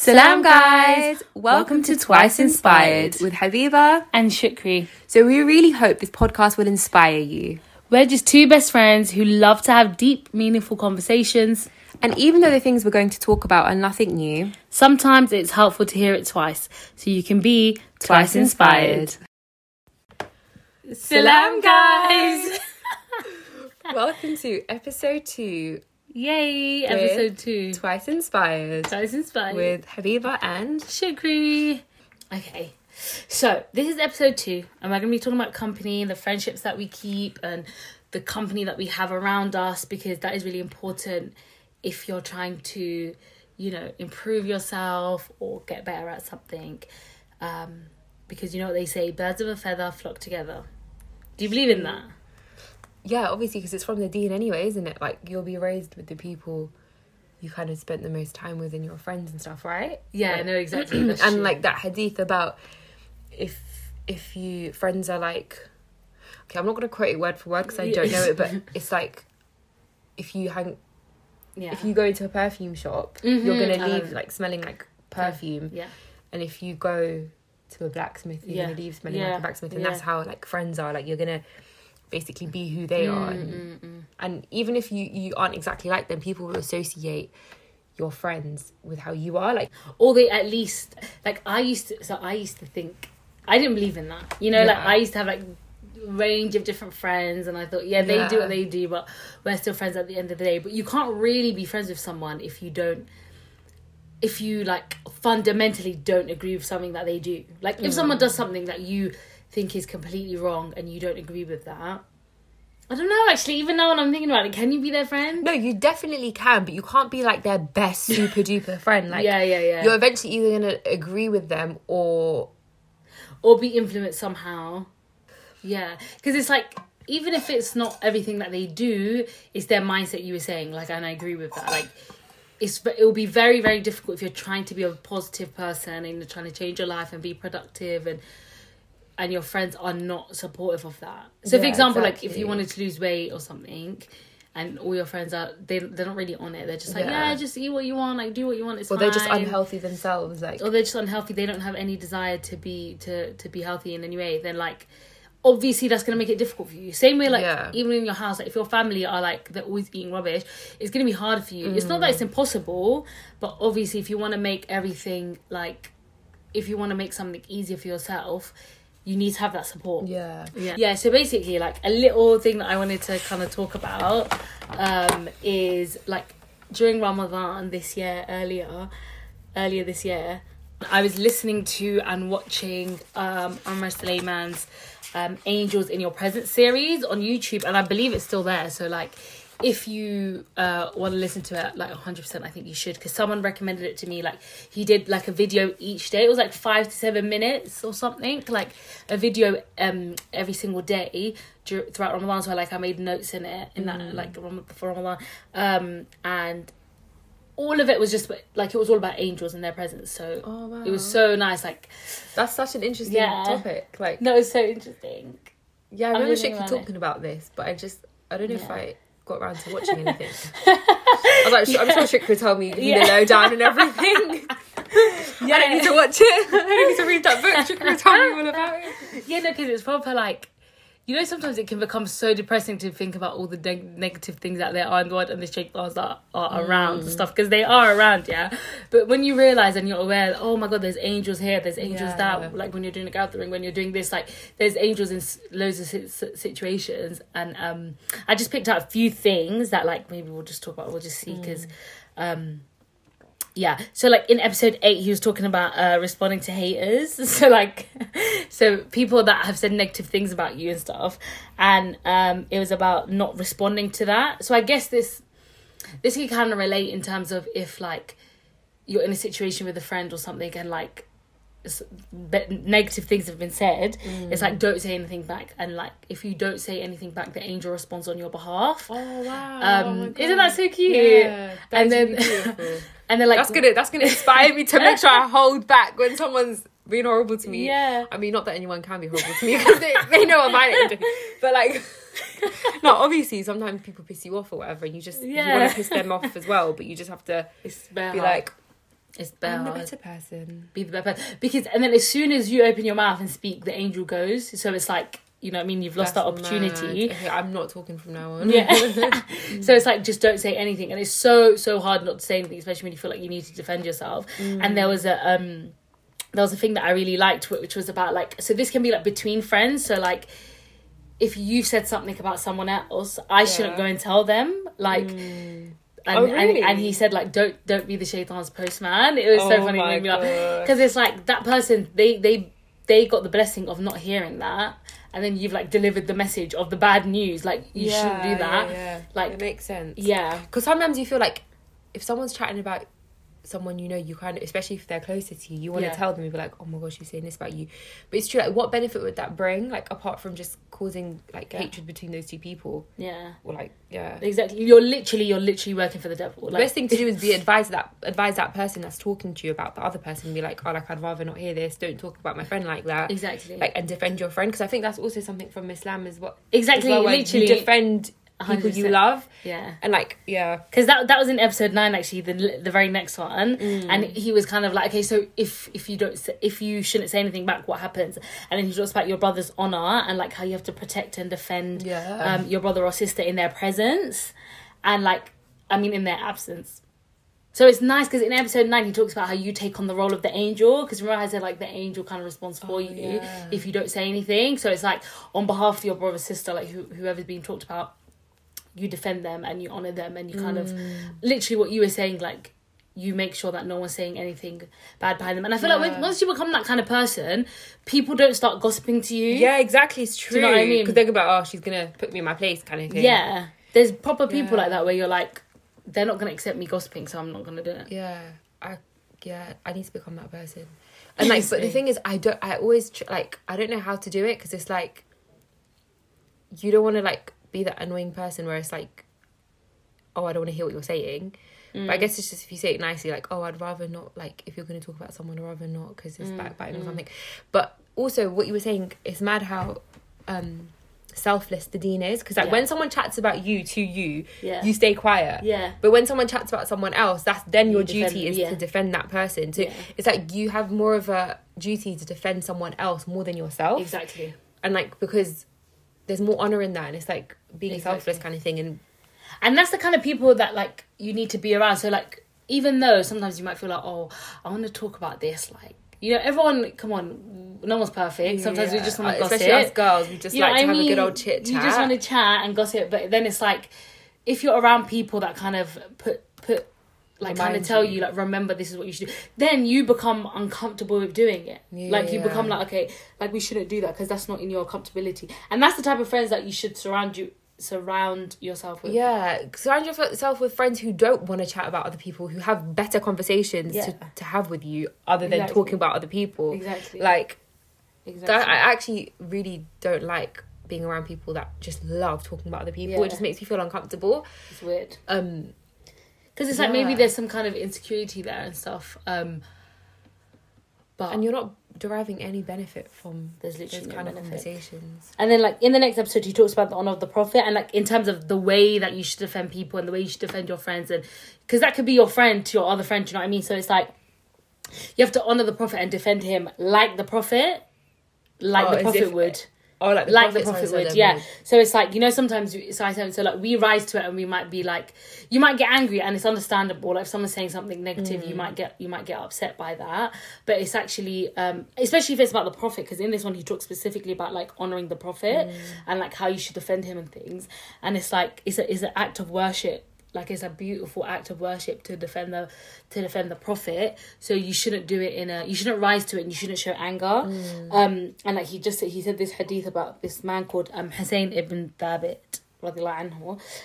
Salam, guys! Welcome to Twice Inspired with Habiba. and Shukri. So, we really hope this podcast will inspire you. We're just two best friends who love to have deep, meaningful conversations. And even though the things we're going to talk about are nothing new, Sometimes it's helpful to hear it twice so you can be twice inspired. Salam, guys! welcome to episode two, Yay! Episode two. Twice Inspired, Twice inspired. with Habiba and. Shukri. Okay, so this is episode two, and we're going to be talking about company and the friendships that we keep and the company that we have around us because that is really important if you're trying to, you know, improve yourself or get better at something. Um, because you know what they say birds of a feather flock together. Do you believe in that? Yeah, obviously, because it's from the deen anyway, isn't it? Like, you'll be raised with the people you kind of spent the most time with and your friends and stuff, right? Yeah, I know exactly. And true. like that hadith about if if you friends are like okay i'm not going to quote it word for word because i don't know it but it's like if you hang yeah. if you go into a perfume shop Mhm, you're going to um, leave like smelling like perfume yeah. and if you go to a blacksmith you're Yeah. going to leave smelling Yeah. like a blacksmith and Yeah. that's how like friends are like you're going to basically be who they are and, Mm, mm, mm. and even if you you aren't exactly like them people will associate your friends with how you are like or they at least like I used to. So I used to think I didn't believe in that. You know, like I used to have like range of different friends, and I thought, yeah, they do what they do, but we're still friends at the end of the day. But you can't really be friends with someone if you don't. If you like fundamentally don't agree with something that they do, like if someone does something that you think is completely wrong and you don't agree with that, I don't know. Actually, even now when I'm thinking about it, can you be their friend? No, you definitely can, but you can't be like their best super duper friend. Like, yeah, yeah, yeah. you're eventually either gonna agree with them or or be influenced somehow. Yeah, because it's like even if it's not everything that they do, it's their mindset. You were saying, like, and I agree with that. Like, it's it will be very very difficult if you're trying to be a positive person and you're trying to change your life and be productive and and your friends are not supportive of that. So, for Yeah, example, like if you wanted to lose weight or something. And all your friends are they they're not really on it. They're just like, Yeah. yeah, just eat what you want, like do what you want. It's or they're just unhealthy themselves. Like, or they're just unhealthy they don't have any desire to be to to be healthy in any way then like obviously that's going to make it difficult for you same way like Yeah. even in your house like if your family are like they're always eating rubbish it's going to be hard for you it's not that it's mm. impossible but obviously if you want to make everything like if you want to make something easier for yourself you need to have that support. Yeah, yeah. yeah so basically like a little thing that i wanted to kind of talk about um is like during ramadan this year earlier earlier this year i was listening to and watching um Omar Suleiman's um angels in your presence series on youtube and i believe it's still there. So like if you uh, want to listen to it like 100% i think you should because someone recommended it to me like he did like a video each day. It was like five to seven minutes or something like a video um every single day throughout ramadan. So like i made notes in it in that like Ram- for ramadan. Um and all of it was just like it was all about angels and their presence. So Oh, wow. it was so nice like that's such an interesting Yeah. topic. Like, no it's so interesting. Yeah, I I'm remember about talking about this, but I just I don't know if I got around to watching anything. I was like, I'm sure Shikha would tell me you Yeah. the lowdown and everything. yeah. I don't need to watch it. I don't need to read that book. Shikha would tell me all about it. Yeah, no, because it's proper like, you know, sometimes it can become so depressing to think about all the neg- negative things that there are in the world and the shaitans that are around and stuff because they are around, yeah. But when you realize and you're aware, oh my god, there's angels here, there's angels Yeah. that, like when you're doing a gathering, when you're doing this, like there's angels in loads of si- si- situations. And um, I just picked out a few things that like maybe we'll just talk about, we'll just see because. Um, yeah. So like in episode 8 he was talking about uh responding to haters. So like so people that have said negative things about you and stuff. And um it was about not responding to that. So i guess this this can kind of relate in terms of if like you're in a situation with a friend or something and like negative things have been said it's like don't say anything back and like if you don't say anything back the angel responds on your behalf Oh wow! um isn't that so cute Yeah, and then really and then like that's gonna that's gonna inspire me to make sure I hold back when someone's being horrible to me. Yeah. I mean, not that anyone can be horrible to me because they, they know I'm mine. But like, no, obviously sometimes people piss you off or whatever, and you just yeah. you want to piss them off as well, but you just have to be hard. like, It's I'm better. the better person. Be the better person. Because and then as soon as you open your mouth and speak, the angel goes. So it's like you know what I mean. You've lost that opportunity. Okay, I'm not talking from now on. Yeah. so it's like just don't say anything, and it's so so hard not to say anything, especially when you feel like you need to defend yourself. And there was a um, there was a thing that I really liked, which was about like so this can be like between friends. So like if you've said something about someone else, I shouldn't go and tell them like. And, Oh, really? and, and he said like don't don't be the shaitan's postman. It was so Oh funny my it made me laugh gosh. because it's like that person they they they got the blessing of not hearing that and then you've like delivered the message of the bad news like you shouldn't do that Yeah, yeah. Like- it makes sense. yeah Because sometimes you feel like if someone's chatting about someone you know, you kind of, especially if they're closer to you, you want to Yeah. tell them, you be like, oh my gosh, she's saying this about you. But it's true, like, what benefit would that bring? Like, apart from just causing, like, Yeah. hatred between those two people? yeah Or, like, yeah. exactly you're literally you're literally working for the devil the like best thing to do is be advise that advise that person that's talking to you about the other person. Be like, oh, like I'd rather not hear this. Don't talk about my friend like that. exactly Like and defend your friend because I think that's also something from Islam as well. exactly as well, literally defend people you 100%. love. Yeah. And like yeah. Because that that was in episode nine actually the the very next one. Mm. and he was kind of like okay so if if you don't say, if you shouldn't say anything back what happens? And then he talks about your brother's honor and like how you have to protect and defend Yeah. um your brother or sister in their presence. And like I mean in their absence. So it's nice because in episode 9 he talks about how you take on the role of the angel. Because remember I said like the angel kind of responds for Oh, you yeah. if you don't say anything. So it's like on behalf of your brother sister like who, whoever's being talked about you defend them and you honor them and you kind of Mm. literally what you were saying like you make sure that no one's saying anything bad behind them. And i feel like when, once you become that kind of person people don't start gossiping to you. Yeah exactly it's true you know what I mean? because they're gonna oh she's gonna put me in my place kind of thing. Yeah. There's proper people Yeah. like that where you're like they're not going to accept me gossiping so i'm not going to do it. Yeah I yeah I need to become that person. And like but the thing is I don't I always tr- like I don't know how to do it because it's like you don't want to like be that annoying person where it's like oh I don't want to hear what you're saying but I Mm. guess it's just if you say it nicely, like, oh, I'd rather not, like, if you're going to talk about someone, I'd rather not because it's Mm, backbiting mm. or something. But also, what you were saying, it's mad how um, selfless the deen is because, like, Yeah. when someone chats about you to you, yeah you stay quiet. yeah But when someone chats about someone else, that's then your You defend- duty is yeah. to defend that person. So it's like you have more of a duty to defend someone else more than yourself. exactly And like because there's more honor in that, and it's like being Exactly. selfless kind of thing. And and that's the kind of people that like you need to be around so like even though sometimes you might feel like oh i want to talk about this like you know everyone come on no one's perfect sometimes we just want Uh, to gossip especially us girls, we just You like to I have a good old chit chat. You just want to chat and gossip, but then it's like if you're around people that kind of put put like kind of tell you. you like remember this is what you should do, then you become uncomfortable with doing it. Yeah, like you yeah. become like okay, like we shouldn't do that because that's not in your comfortability, and that's the type of friends that you should surround you surround yourself with. Yeah, surround yourself with friends who don't want to chat about other people, who have better conversations to, Yeah. to have with you, other than Exactly. talking about other people. exactly. Like exactly. that, I actually really don't like being around people that just love talking about other people. It just makes me feel uncomfortable. it's weird. Um, because it's like maybe there's some kind of insecurity there and stuff um but and you're not deriving any benefit from there's those literally no kind of benefit. conversations. and then like in the next episode he talks about the honor of the prophet and like in terms of the way that you should defend people and the way you should defend your friends and because that could be your friend to your other friend do you know what i mean so it's like you have to honor the prophet and defend him like the prophet like Oh, the prophet if- would Oh, like the like the Prophet prophet would yeah. so it's like you know sometimes we- so I said so like we rise to it and we might be like you might get angry and it's understandable. Like if someone's saying something negative Mm. you might get you might get upset by that. But it's actually um especially if it's about the prophet because in this one he talks specifically about like honoring the prophet Mm. and like how you should defend him and things. And it's like it's a it's an act of worship like it's a beautiful act of worship to defend the to defend the prophet so you shouldn't do it in a you shouldn't rise to it and you shouldn't show anger Mm. um and like he just said he said this hadith about this man called um Hussein ibn Thabit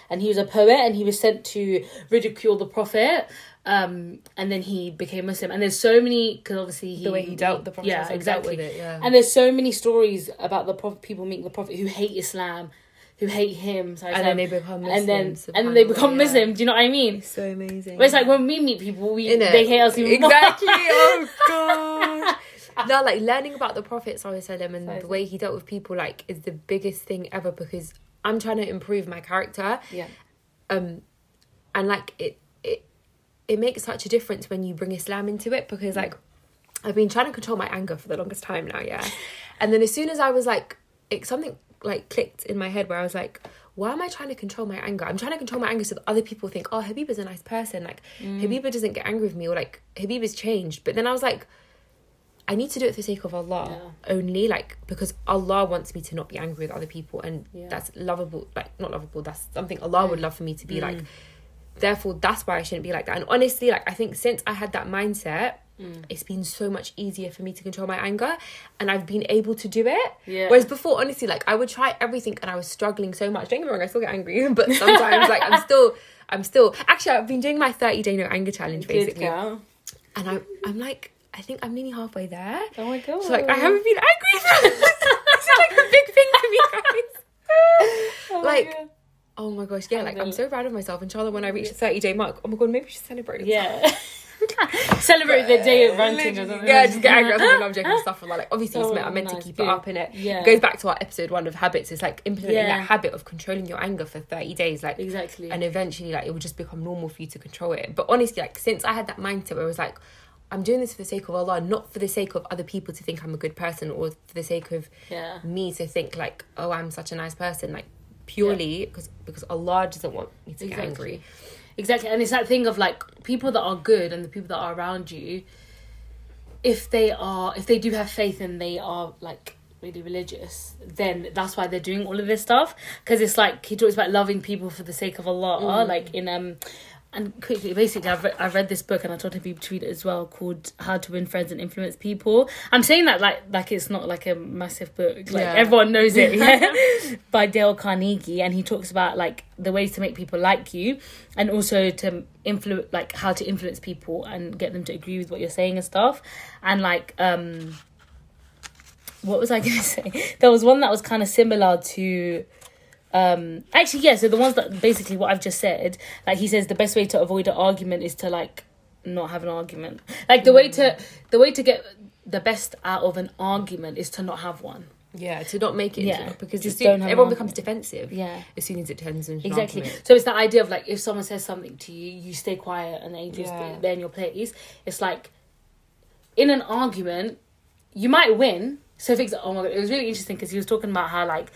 and he was a poet and he was sent to ridicule the prophet um and then he became muslim and there's so many because obviously he The way he dealt, the Prophet yeah sallallahu alaihi wasallam exactly it. Yeah. and there's so many stories about the prophet people meeting the prophet who hate islam who hate him so and then they become Muslim. and then and they become Muslim. Do you know what I mean? It's so amazing. But it's like when we meet people, we they hate us even more. exactly. oh god. No, like learning about the Prophet Sallallahu and the way he dealt with people, like, is the biggest thing ever because I'm trying to improve my character. Yeah, Um, and like it, it, it makes such a difference when you bring Islam into it because like I've been trying to control my anger for the longest time now, yeah. And then as soon as I was like, it something like clicked in my head where I was like, why am I trying to control my anger? I'm trying to control my anger so that other people think, oh, Habiba's a nice person. Like mm. Habiba doesn't get angry with me, or like Habiba's changed. But then I was like, I need to do it for the sake of Allah Yeah. only, like because Allah wants me to not be angry with other people, and Yeah. that's lovable. Like not lovable. That's something Allah would love for me to be like. Mm. Therefore, that's why I shouldn't be like that. And honestly, like I think since I had that mindset, Mm. it's been so much easier for me to control my anger, and I've been able to do it. Yeah. Whereas before, honestly, like I would try everything, and I was struggling so much. Don't get me wrong, I still get angry, but sometimes like I'm still. I'm still actually I've been doing my 30 day no anger challenge basically girl. and I'm I'm like I think I'm nearly halfway there. Oh my god. So like I haven't been angry. it's like a big thing for me, guys. Oh like- God. Oh my gosh, yeah, like I'm so proud of myself. And inshallah, when I reach the 30 day mark, oh my god, maybe we should celebrate. Yeah. Celebrate the day of ranting or something. Yeah, just get angry. or something. I'm joking. Stuff like, like obviously, it's Oh, meant, I meant to keep good. it up in it. Yeah. It goes back to our episode one of habits. It's like implementing Yeah. that habit of controlling your anger for 30 days. Like, Exactly. and eventually like it will just become normal for you to control it but honestly like since i had that mindset where it was like i'm doing this for the sake of allah not for the sake of other people to think i'm a good person or for the sake of yeah. me to think like oh i'm such a nice person like purely because because allah doesn't want me to get angry Exactly. And it's that thing of like people that are good and the people that are around you, if they are if they do have faith and they are like really religious, then that's why they're doing all of this stuff. Because it's like he talks about loving people for the sake of Allah, like in um and quickly, basically, I've read, I've read this book and I told Habib to read it as well, called "How to Win Friends and Influence People." I'm saying that like like it's not like a massive book, like Yeah. everyone knows it, yeah? by Dale Carnegie, and he talks about like the ways to make people like you, and also to influence, like how to influence people and get them to agree with what you're saying and stuff, and like um, what was I going to say? There was one that was kind of similar to um actually yeah so the ones that basically what i've just said like he says the best way to avoid an argument is to like not have an argument. Like the way to the way to get the best out of an argument is to not have one. Yeah to not make it Yeah, into, because just soon- don't have an everyone becomes defensive yeah. as soon as it turns into exactly. so it's that idea of like if someone says something to you you stay quiet and then you just Yeah. there in your place. It's like in an argument you might win. So for example oh my god it was really interesting because he was talking about how like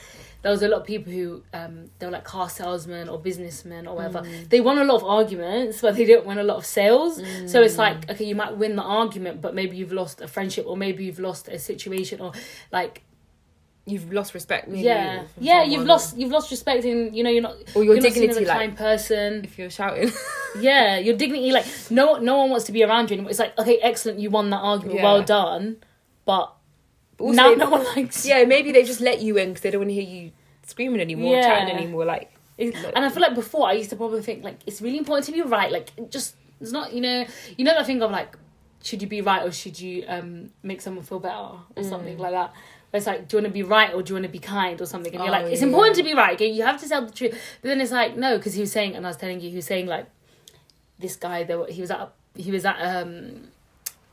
there was a lot of people who um they were like car salesmen or businessmen or whatever Mm. they won a lot of arguments but they didn't win a lot of sales so it's Mm. like okay you might win the argument but maybe you've lost a friendship or maybe you've lost a situation or like you've lost respect maybe yeah yeah you've lost you've lost respect in you know you're not or your you're not as dignity a like kind person if you're shouting yeah, your dignity, like no, no one wants to be around you anymore. It's like, okay, excellent, you won that argument, Yeah. well done, but Also, now no one likes yeah maybe they just let you in because they don't want to hear you screaming anymore Yeah. chatting anymore like And I feel like before I used to probably think like it's really important to be right. Like just it's not you know you know that thing of like should you be right or should you um make someone feel better or Mm. something like that. Where it's like, do you want to be right or do you want to be kind or something? And you're Oh, like, it's yeah. important to be right. Okay, you have to tell the truth. But then it's like, no, because he was saying, and I was telling you, he was saying like, this guy, that he was at, he was at um,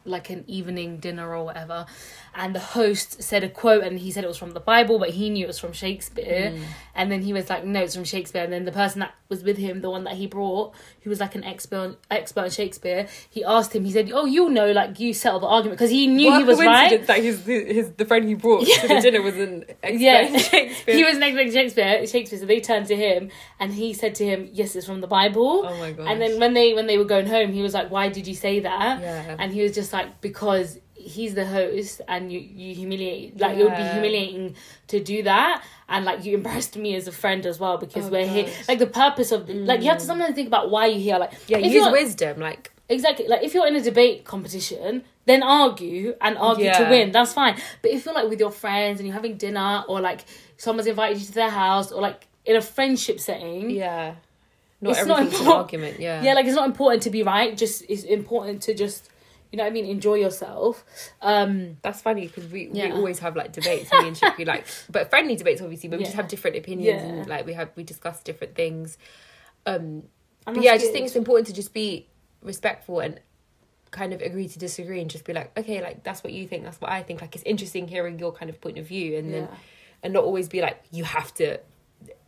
like an evening dinner or whatever, and the host said a quote, and he said it was from the Bible, but he knew it was from Shakespeare, Mm. and then he was like, no, it's from Shakespeare, and then the person that was with him, the one that he brought, who was like an expert expert in Shakespeare, he asked him, he said, oh, you know, like you settled the argument because he knew What he was right. that his, his the friend he brought to the dinner was an expert Yeah. Shakespeare. He was next to Shakespeare, Shakespeare. So they turned to him, and he said to him, "Yes, it's from the Bible." oh my god. and then when they when they were going home, he was like, "Why did you say that?" yeah. And he was just like, "Because he's the host, and you you humiliate like it would be humiliating to do that, and like you embarrassed me as a friend as well because Oh, we're here. Like the purpose of the, like you have to mm. sometimes think about why you're here. Like yeah, use wisdom. Like Exactly. Like if you're in a debate competition, then argue and argue to win. That's fine. But if you're like with your friends and you're having dinner or like someone's invited you to their house or like in a friendship setting, yeah, yeah, not It's not everything's an important. argument. Yeah, like it's not important to be right. Just it's important to just you know what I mean, enjoy yourself. Um that's funny because we, we always have like debates. Me and Chippy like, but friendly debates obviously. But we Yeah. just have different opinions Yeah. and like we have we discuss different things. Um, and but yeah, I just think it's important to just be respectful and kind of agree to disagree and just be like, okay, like that's what you think, that's what I think. Like it's interesting hearing your kind of point of view and then Yeah. and not always be like you have to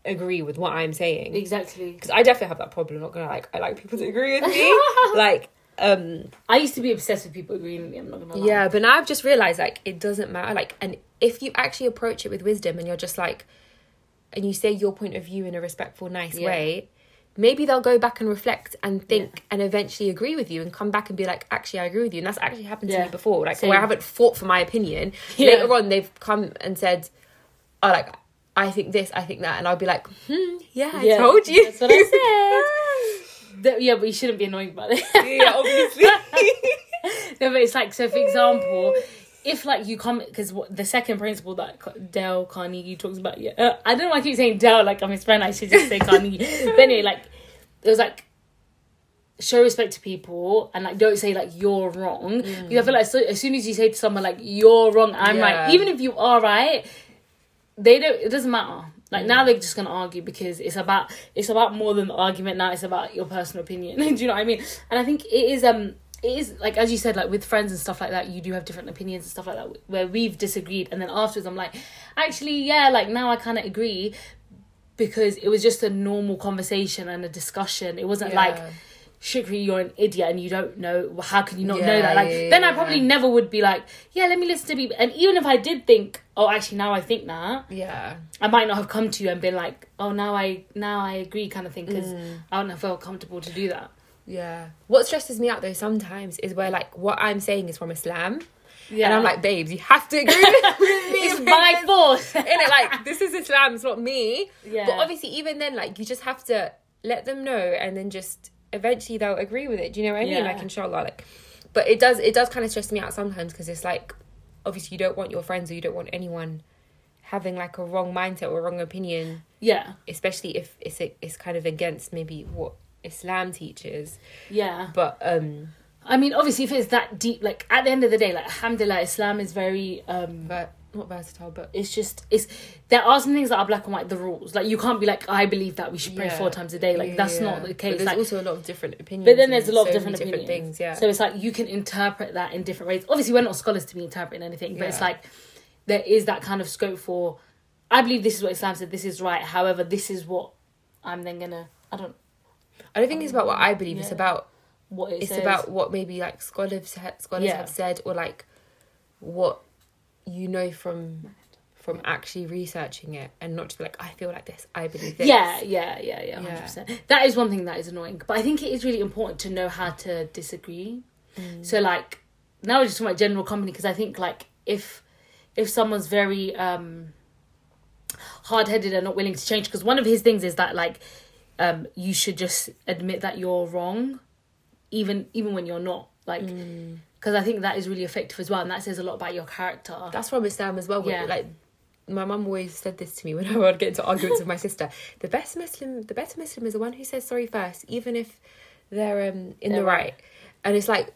agree with what I'm saying. exactly. Because I definitely have that problem. Not gonna like I like people to agree with me. like um I used to be obsessed with people agreeing with me. I'm not gonna lie. yeah, but now I've just realized like it doesn't matter. Like and if you actually approach it with wisdom and you're just like and you say your point of view in a respectful, nice Yeah. way, maybe they'll go back and reflect and think and eventually agree with you and come back and be like, actually, I agree with you. And that's actually happened to me before. Like, Same. where I haven't fought for my opinion. Yeah. Later on, they've come and said, oh, like, I think this, I think that. And I'll be like, hmm, yeah, I Yeah, told you. that's what I Yeah, but you shouldn't be annoyed about it. yeah, obviously. no, but it's like so. For example, if like you come because the second principle that Dale Carnegie talks about, yeah, uh, I don't know why I keep saying Dale like I'm his friend. I should just say Carnegie. but anyway, like it was like show respect to people and like don't say like you're wrong. Because I feel like so, as soon as you say to someone like you're wrong, I'm Yeah. right, even if you are right, they don't. It doesn't matter. Like now they're just gonna argue because it's about it's about more than the argument. Now it's about your personal opinion. do you know what I mean? And I think it is um it is like as you said like with friends and stuff like that you do have different opinions and stuff like that where we've disagreed and then afterwards I'm like actually yeah like now I kind of agree because it was just a normal conversation and a discussion. It wasn't like Yeah. Shukri, you're an idiot and you don't know. How can you not know that? Like, yeah, then I yeah. probably never would be like, yeah, let me listen to people. And even if I did think, oh, actually, now I think that, yeah. I might not have come to you and been like, oh, now I now I agree, kind of thing, because Mm. I wouldn't have felt comfortable to do that. Yeah. What stresses me out though sometimes is where like what I'm saying is from Islam. Yeah, And I'm like, babes, you have to agree with me. it's by force. In it, like, this is Islam, it's not me. Yeah. But obviously, even then, like, you just have to let them know and then just eventually they'll agree with it. Do you know what I mean? Yeah. Like, inshallah. Like, but it does, it does kind of stress me out sometimes because it's like, obviously, you don't want your friends or you don't want anyone having like a wrong mindset or wrong opinion, yeah, especially if it's, it's kind of against maybe what Islam teaches. yeah. But, um, I mean, obviously, if it's that deep, like at the end of the day, like Alhamdulillah, Islam is very um but not versatile, but it's just it's there are some things that are black and white the rules like you can't be like i believe that we should pray Yeah. four times a day like Yeah, that's yeah. not the But case there's like also a lot of different opinions. but then there's a lot of so different, many opinions things. Yeah. so it's like you can interpret that in different ways obviously we're not scholars to be interpreting anything but it's like there is that kind of scope for i believe this is what islam said this is right however this is what i'm then gonna i don't I don't think it's about what I believe. It's about what it it's says. about what maybe like scholars ha- scholars have said or like what you know from from actually researching it and not just be like I feel like this I believe this Yeah, yeah, yeah, yeah, Yeah. percent. That is one thing that is annoying, but I think it is really important to know how to disagree. Mm. So, like, now we're just talking about general company because I think like if if someone's very um hard headed and not willing to change, because one of his things is that like um you should just admit that you're wrong, even even when you're not like. Mm. Because I think that is really effective as well, and that says a lot about your character. that's from Islam as well Yeah. like my mum always said this to me whenever I'd get into arguments with my sister the best Muslim the better Muslim is the one who says sorry first even if they're um in They're the right. right and it's like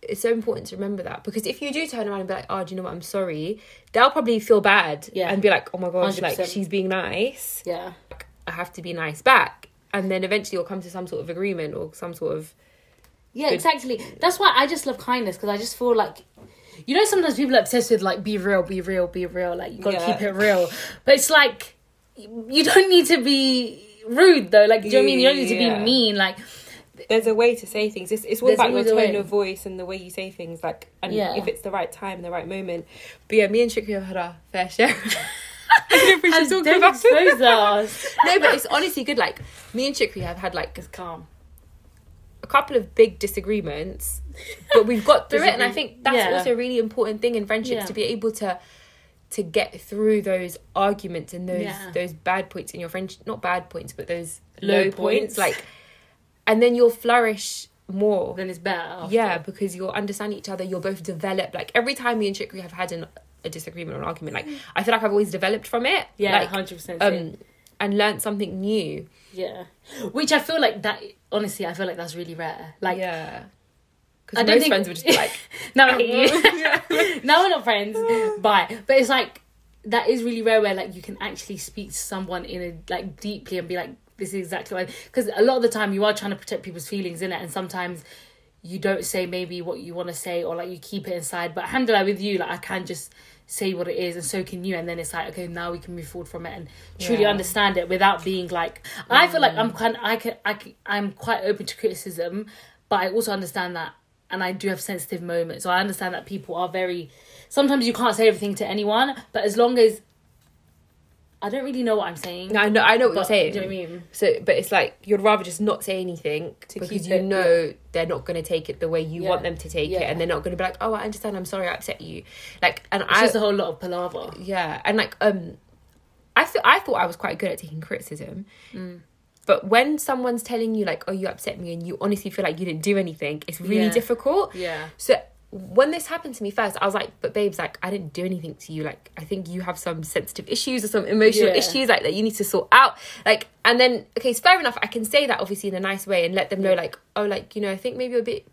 it's so important to remember that because if you do turn around and be like, "Oh, do you know what? I'm sorry," they'll probably feel bad Yeah. and be like, "Oh my gosh, like 100%. she's being nice." Yeah. I have to be nice back, and then eventually you'll come to some sort of agreement or some sort of Yeah, Good. exactly. That's why I just love kindness because I just feel like, you know, sometimes people are obsessed with like be real, be real, be real. Like you gotta Yeah. keep it real, but it's like you don't need to be rude though. Like do you know what I mean? You don't need to Yeah. be mean. Like there's a way to say things. It's, it's all about your tone of voice and the way you say things, like and if it's the right time, and the right moment. But yeah, me and Shukri have had our fair share. I don't know if we should talk about us. No, but it's honestly good. Like me and Shukri have had like calm. Couple of big disagreements, but we've got through it, and I think that's yeah. also a really important thing in friendships Yeah. to be able to to get through those arguments and those Yeah. those bad points in your friendship. Not bad points, but those Low low, points. points. Like, and then you'll flourish more. Then it's better. after. Yeah, because you'll understand each other. You'll both develop. Like every time me and Shukri have had an, a disagreement or an argument, like I feel like I've always developed from it. yeah, like, hundred percent. um, and learned something new. Yeah, which I feel like that. Honestly, I feel like that's really rare. Like yeah, I because most think- friends would just be like, no, I hate you. now we're not friends. Bye. But it's like that is really rare where like you can actually speak to someone in a like deeply and be like, this is exactly why. Because a lot of the time you are trying to protect people's feelings in it, and sometimes you don't say maybe what you want to say or like you keep it inside but handle alhamdulillah with you like i can just say what it is and so can you and then it's like okay now we can move forward from it and truly Yeah. understand it without being like i feel like i'm mm. kind i can i can, i'm quite open to criticism but i also understand that and i do have sensitive moments so i understand that people are very sometimes you can't say everything to anyone but as long as i don't really know what i'm saying No, I know, I know what you're but- saying. do you know what I mean? So, but it's like you'd rather just not say anything To because you it, know they're not going to take it the way you Yeah. want them to take it, and they're not going to be like, "Oh, I understand. I'm sorry, I upset you." Like, and it's I, just a whole lot of palaver yeah, and like, um, I feel I thought I was quite good at taking criticism, Mm. but when someone's telling you like, "Oh, you upset me," and you honestly feel like you didn't do anything, it's really Yeah. difficult. yeah So when this happened to me first, I was like, "But babes, like I didn't do anything to you. Like I think you have some sensitive issues or some emotional Yeah. issues like that you need to sort out." Like and then okay, it's fair enough. I can say that obviously in a nice way and let them know like, "Oh, like you know, I think maybe a bit."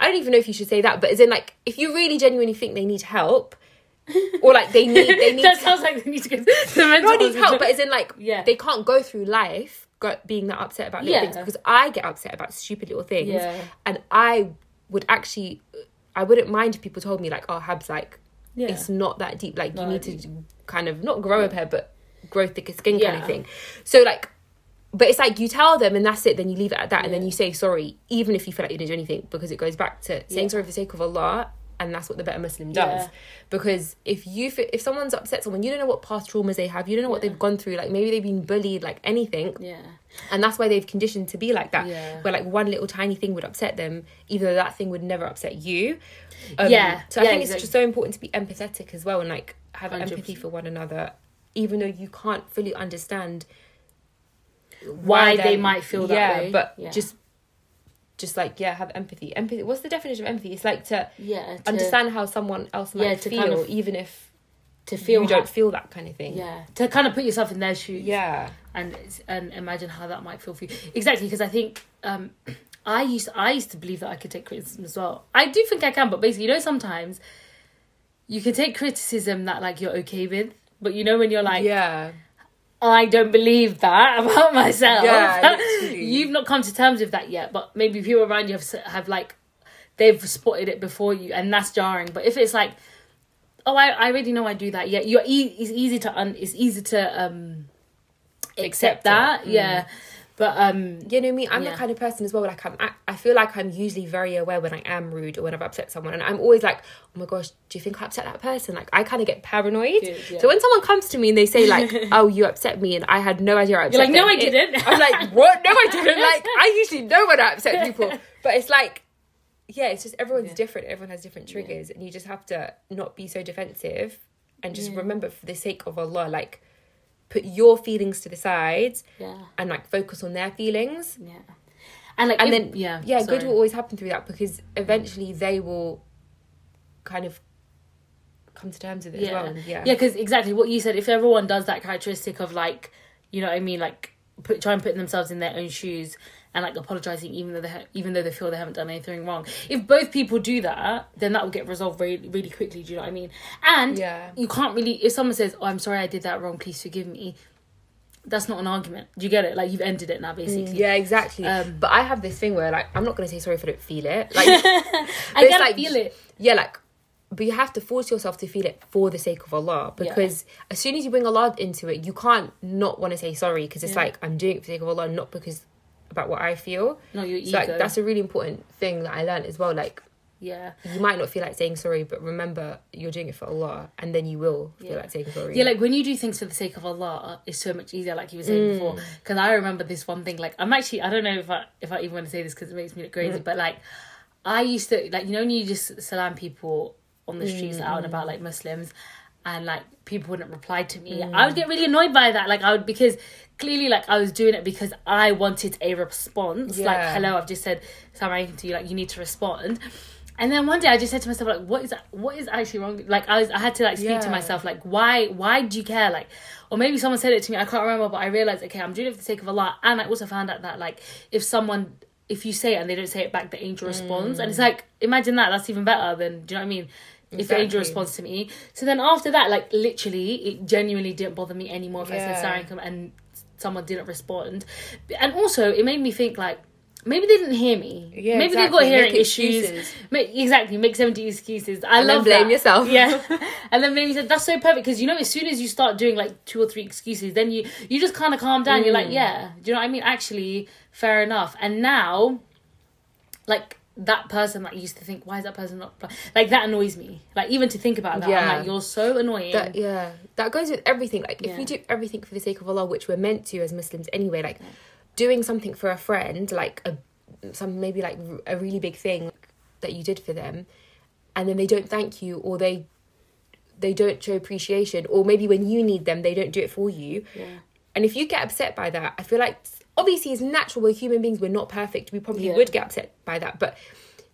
I don't even know if you should say that, but as in like, if you really genuinely think they need help, or like they need they need that to, sounds like they need to get the mental not need help, but as in like Yeah. they can't go through life go, being that upset about little Yeah. things because I get upset about stupid little things, and I would actually, I wouldn't mind if people told me like, oh, Habs, like yeah. it's not that deep. Like you need to kind of not grow a pair, but grow thicker skin kind of thing. So like. But it's like you tell them and that's it. Then you leave it at that, and then you say sorry, even if you feel like you didn't do anything, because it goes back to saying Yeah. sorry for the sake of Allah, and that's what the better Muslim does. Yeah. Because if you if someone's upset someone, you don't know what past traumas they have, you don't know what they've gone through. Like maybe they've been bullied, like anything, yeah and that's why they've conditioned to be like that. Yeah. Where like one little tiny thing would upset them, even though that thing would never upset you. Um, Yeah. So I Yeah, think it's just so important to be empathetic as well and like have 100%. empathy for one another, even though you can't fully understand Why they might feel that yeah, way. But Yeah. just, just like yeah, have empathy. Empathy. What's the definition of empathy? It's like to yeah to, understand how someone else might Yeah, feel, kind of even if to feel you ha- don't feel that kind of thing. yeah to kind of put yourself in their shoes Yeah. And and imagine how that might feel for you exactly because i think um i used i used to believe that i could take criticism as well i do think i can but basically you know sometimes you can take criticism that like you're okay with but you know when you're like yeah. I don't believe that about myself. Yeah. You've not come to terms with that yet, but maybe people around you have have like they've spotted it before you, and that's jarring. But if it's like, oh, I, I already know I do that. Yeah, you're e- it's easy to un- it's easy to um accept, Accept it. that. Mm. Yeah, but um You know me, I'm Yeah. the kind of person as well. Like I'm, I, I feel like I'm usually very aware when I am rude or when I've upset someone, and I'm always like, "Oh my gosh, do you think I upset that person?" Like I kind of get paranoid. Good, yeah. So when someone comes to me and they say like, "Oh, you upset me," and I had no idea I upset You're like, "No, I it- didn't." I'm like, "What? No, I didn't." Like I usually know when I upset people, but it's like, yeah, it's just everyone's Yeah. different. Everyone has different triggers, and you just have to not be so defensive, and just remember, for the sake of Allah, like put your feelings to the side yeah, and like focus on their feelings. Yeah, and like and then yeah, yeah sorry. good will always happen through that because eventually they will kind of come to terms with it as well and yeah. Yeah because exactly what you said if everyone does that characteristic of like you know what i mean like put try and put themselves in their own shoes and like apologizing even though they ha- even though they feel they haven't done anything wrong. If both people do that then that will get resolved really really quickly do you know what i mean? And Yeah. you can't really if someone says oh i'm sorry i did that wrong please forgive me that's not an argument. Do you get it? Like you've ended it now basically. yeah exactly. Um, but i have this thing where like i'm not going to say sorry if i don't feel it. Like i gotta like- feel it. yeah like but you have to force yourself to feel it for the sake of Allah because as soon as you bring Allah into it you can't not want to say sorry because it's Yeah. like I'm doing it for the sake of Allah not because about what I feel your ego so like that's a really important thing that I learned as well like yeah you might not feel like saying sorry, but remember you're doing it for Allah, and then you will feel Yeah. like saying sorry. Yeah, like when you do things for the sake of Allah, uh, it's so much easier. Like you were saying before, mm. because I remember this one thing. Like I'm actually, I don't know if I if I even want to say this because it makes me look crazy, mm. but like I used to like you know when you just salam people on the streets out and about mm. like Muslims, and like people wouldn't reply to me. I would mm. get really annoyed by that. Like I would because clearly like I was doing it because I wanted a response. Like hello, I've just said something to you. Like you need to respond. And then one day I just said to myself, like, what is that? What is actually wrong? Like I was, I had to like speak to myself, like, why, why do you care? Like, or maybe someone said it to me, I can't remember, but I realized, okay, I'm doing it for the sake of Allah. And I also found out that like, if someone, if you say it and they don't say it back, the angel responds, and it's mm. like, imagine that. That's even better than, do you know what I mean? If the angel Exactly. responds to me, so then after that, like literally, it genuinely didn't bother me anymore if I said Sarankum and someone didn't respond, and also it made me think like maybe they didn't hear me. Yeah, maybe they've exactly. got hearing Make issues. excuses. Make, exactly, make seventy excuses. I And love blame that. yourself. Yeah, and then maybe said that's so perfect because you know as soon as you start doing like two or three excuses, then you you just kind of calm down. You're like, Mm. yeah, do you know what I mean? Actually, fair enough. And now, like that person that used to think, why is that person not like that annoys me. Like even to think about that, I'm Yeah. like, you're so annoying. That yeah, that goes with everything. Like if Yeah. we do everything for the sake of Allah, which we're meant to as Muslims anyway, like doing something for a friend, like a some maybe like a really big thing that you did for them, and then they don't thank you or they they don't show appreciation, or maybe when you need them, they don't do it for you. yeah. And if you get upset by that, I feel like obviously it's natural. We're human beings. We're not perfect. We probably Yeah. would get upset by that, but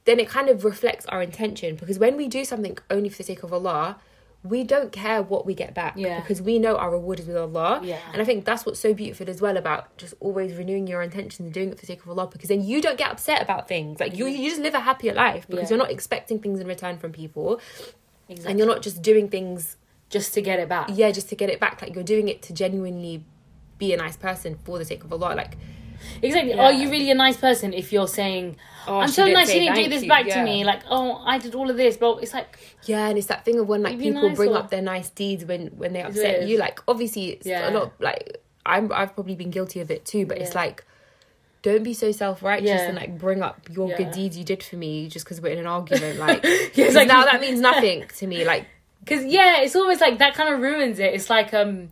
then it kind of reflects our intention because when we do something only for the sake of Allah, we don't care what we get back Yeah. because we know our reward is with Allah. Yeah. And I think that's what's so beautiful as well about just always renewing your intentions and doing it for the sake of Allah because then you don't get upset about things. Like you, you just live a happier life because you're not expecting things in return from people Exactly. and you're not just doing things just to get it back. yeah, just to get it back. Like you're doing it to genuinely be a nice person for the sake of Allah. Like, Exactly. Yeah. Are you really a nice person if you're saying, Oh, I'm so nice you didn't do this you." back to me? Like, oh, I did all of this. But it's like, yeah, and it's that thing of when like people nice bring or- up their nice deeds when when they upset you. Like, obviously, it's Yeah. a lot. Like, I'm I've probably been guilty of it too. But it's like, don't be so self righteous Yeah. and like bring up your Yeah. good deeds you did for me just because we're in an argument. Like, Yeah, like- now that means nothing to me. Like, because yeah, it's always like that kind of ruins it. It's like, um,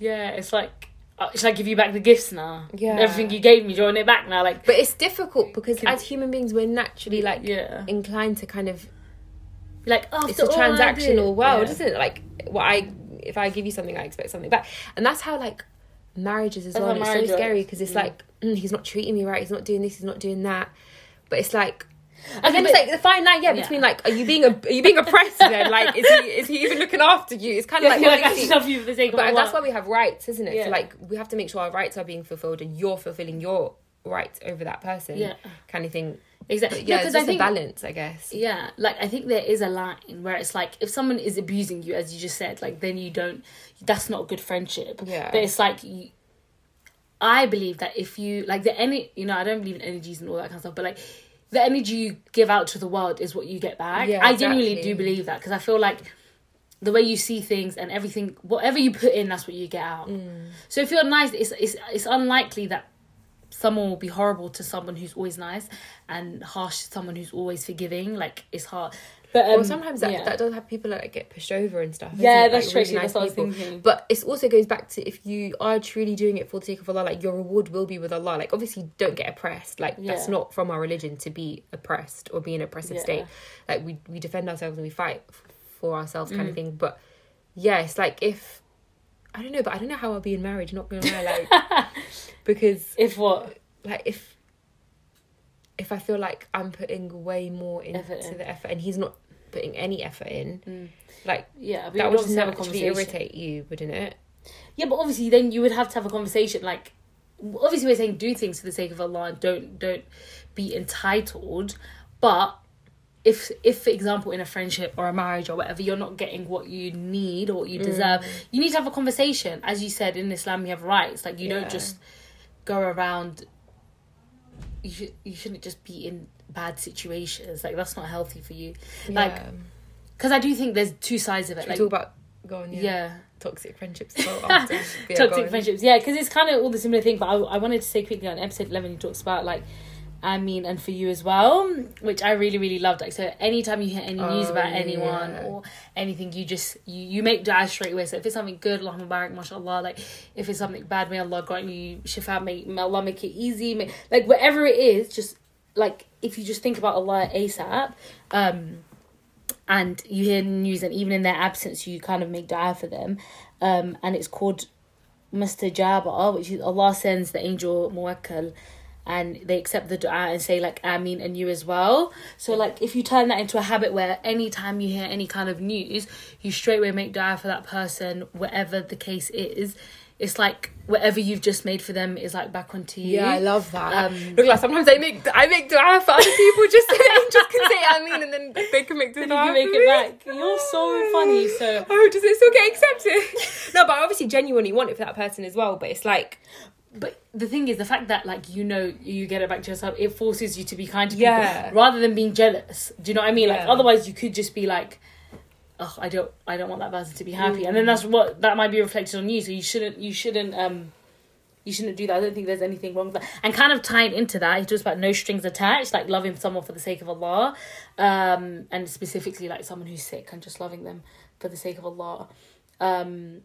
yeah, it's like, uh, should I give you back the gifts now? Yeah. Everything you gave me, do you want it back now? Like, but it's difficult because as human beings, we're naturally like yeah, inclined to kind of like after it's a transactional world, yeah. isn't it? Like, what I if I give you something, I expect something back, and that's how like marriages is as That's well. It's so scary because it's Yeah. like mm, he's not treating me right, he's not doing this, he's not doing that, but it's like. And then but- it's like the fine line, yeah, Yeah. between like, are you being a, are you being oppressed? Then, like, is he, is he even looking after you? It's kind of Yeah, like, you're like, I love you for the sake of but that's why we have rights, isn't it? Yeah. So like, we have to make sure our rights are being fulfilled, and you're fulfilling your rights over that person, Yeah. kind of thing. exactly. But yeah, because it's just I think a balance, I guess. Yeah, like I think there is a line where it's like if someone is abusing you, as you just said, like then you don't. That's not a good friendship. Yeah. But it's like you, I believe that if you like the any, you know, I don't believe in energies and all that kind of stuff, but like the energy you give out to the world is what you get back. Yeah, I genuinely exactly. do believe that because I feel like the way you see things and everything, whatever you put in, that's what you get out. Mm. So if you're nice, it's it's it's unlikely that someone will be horrible to someone who's always nice and harsh to someone who's always forgiving. Like it's hard. But um, well, sometimes that, yeah. that does have people that like, get pushed over and stuff. Yeah, that's Like, true, really that's was people. But it also goes back to if you are truly doing it for the sake of Allah, like your reward will be with Allah. Like obviously, don't get oppressed. Like that's not from our religion to be oppressed or be in an oppressive Yeah. state. Like we we defend ourselves and we fight f- for ourselves, kind Mm. of thing. But yeah, it's like if I don't know, but I don't know how I'll be in marriage. Not gonna lie, like because if what like if if I feel like I'm putting way more into Effort in. the effort and he's not putting any effort in, Mm. like yeah, that would would just have a naturally conversation. irritate you, wouldn't it? Yeah, but obviously then you would have to have a conversation. Like, obviously we're saying do things for the sake of Allah and don't don't be entitled. But if if for example in a friendship or a marriage or whatever you're not getting what you need or what you deserve, you need to have a conversation. As you said in Islam, you have rights. Like you Yeah. don't just go around. You should, you shouldn't just be in bad situations. Like that's not healthy for you. Like, because I do think there's two sides of it. Should Like, we talk about go on, yeah. yeah. toxic friendships well after. Yeah, toxic friendships yeah because it's kind of all the similar thing but I, I wanted to say quickly on episode 11 he talks about like i mean and for you as well which i really really loved like so anytime you hear any oh, news Oh, about anyone yeah. or anything you just you, you make dua straight away so if it's something good allah mubarak mashallah like if it's something bad may allah grant you shifa may, may allah make it easy may, like whatever it is just like if you just think about allah asap um and you hear news and even in their absence you kind of make dua for them um and it's called mustajaba which is allah sends the angel muwakkal and they accept the dua and say like Amin and you as well. So like if you turn that into a habit where anytime you hear any kind of news, you straight away make dua for that person, whatever the case is. It's like whatever you've just made for them is like back onto you. Yeah, I love that. Um, Look, like sometimes I make I make dua for other people just so just can say I mean, and then they can make dua. You can make for it me. back. You're so funny. So Oh, does it still get accepted? no, but I obviously genuinely want it for that person as well. But it's like, but the thing is, the fact that like you know you get it back to yourself, it forces you to be kind to Yeah. people rather than being jealous. Do you know what I mean? Like otherwise, you could just be like, "Oh, I don't, I don't want that person to be happy," and Mm. then that's what that might be reflected on you. So you shouldn't, you shouldn't, um, you shouldn't do that. I don't think there's anything wrong with that. And kind of tying into that, he talks about no strings attached, like loving someone for the sake of Allah, um, and specifically like someone who's sick and just loving them for the sake of Allah. Um,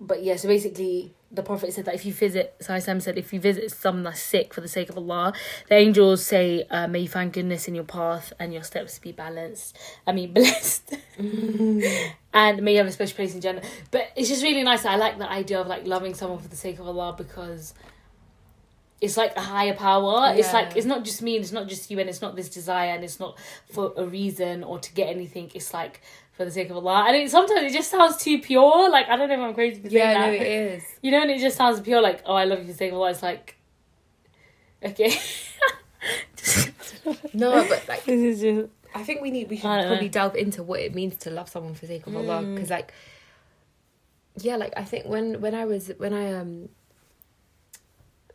but yeah, so basically, the Prophet said that if you visit, Sam said, if you visit someone that's sick for the sake of Allah, the angels say, uh, May you find goodness in your path and your steps be balanced. I mean, blessed. and may you have a special place in Jannah. But it's just really nice. I like the idea of like loving someone for the sake of Allah because it's like a higher power. It's like, it's not just me, and it's not just you, and it's not this desire, and it's not for a reason or to get anything. It's like, for the sake of Allah. And it, sometimes it just sounds too pure. Like, I don't know if I'm crazy for saying Yeah, that. no, it is. You know, and it just sounds pure, like, oh, I love you for the sake of Allah. It's like, okay. No, but like this is just. I think we need we should probably know. delve into what it means to love someone for the sake of Allah Mm. because like yeah like I think when when I was when I um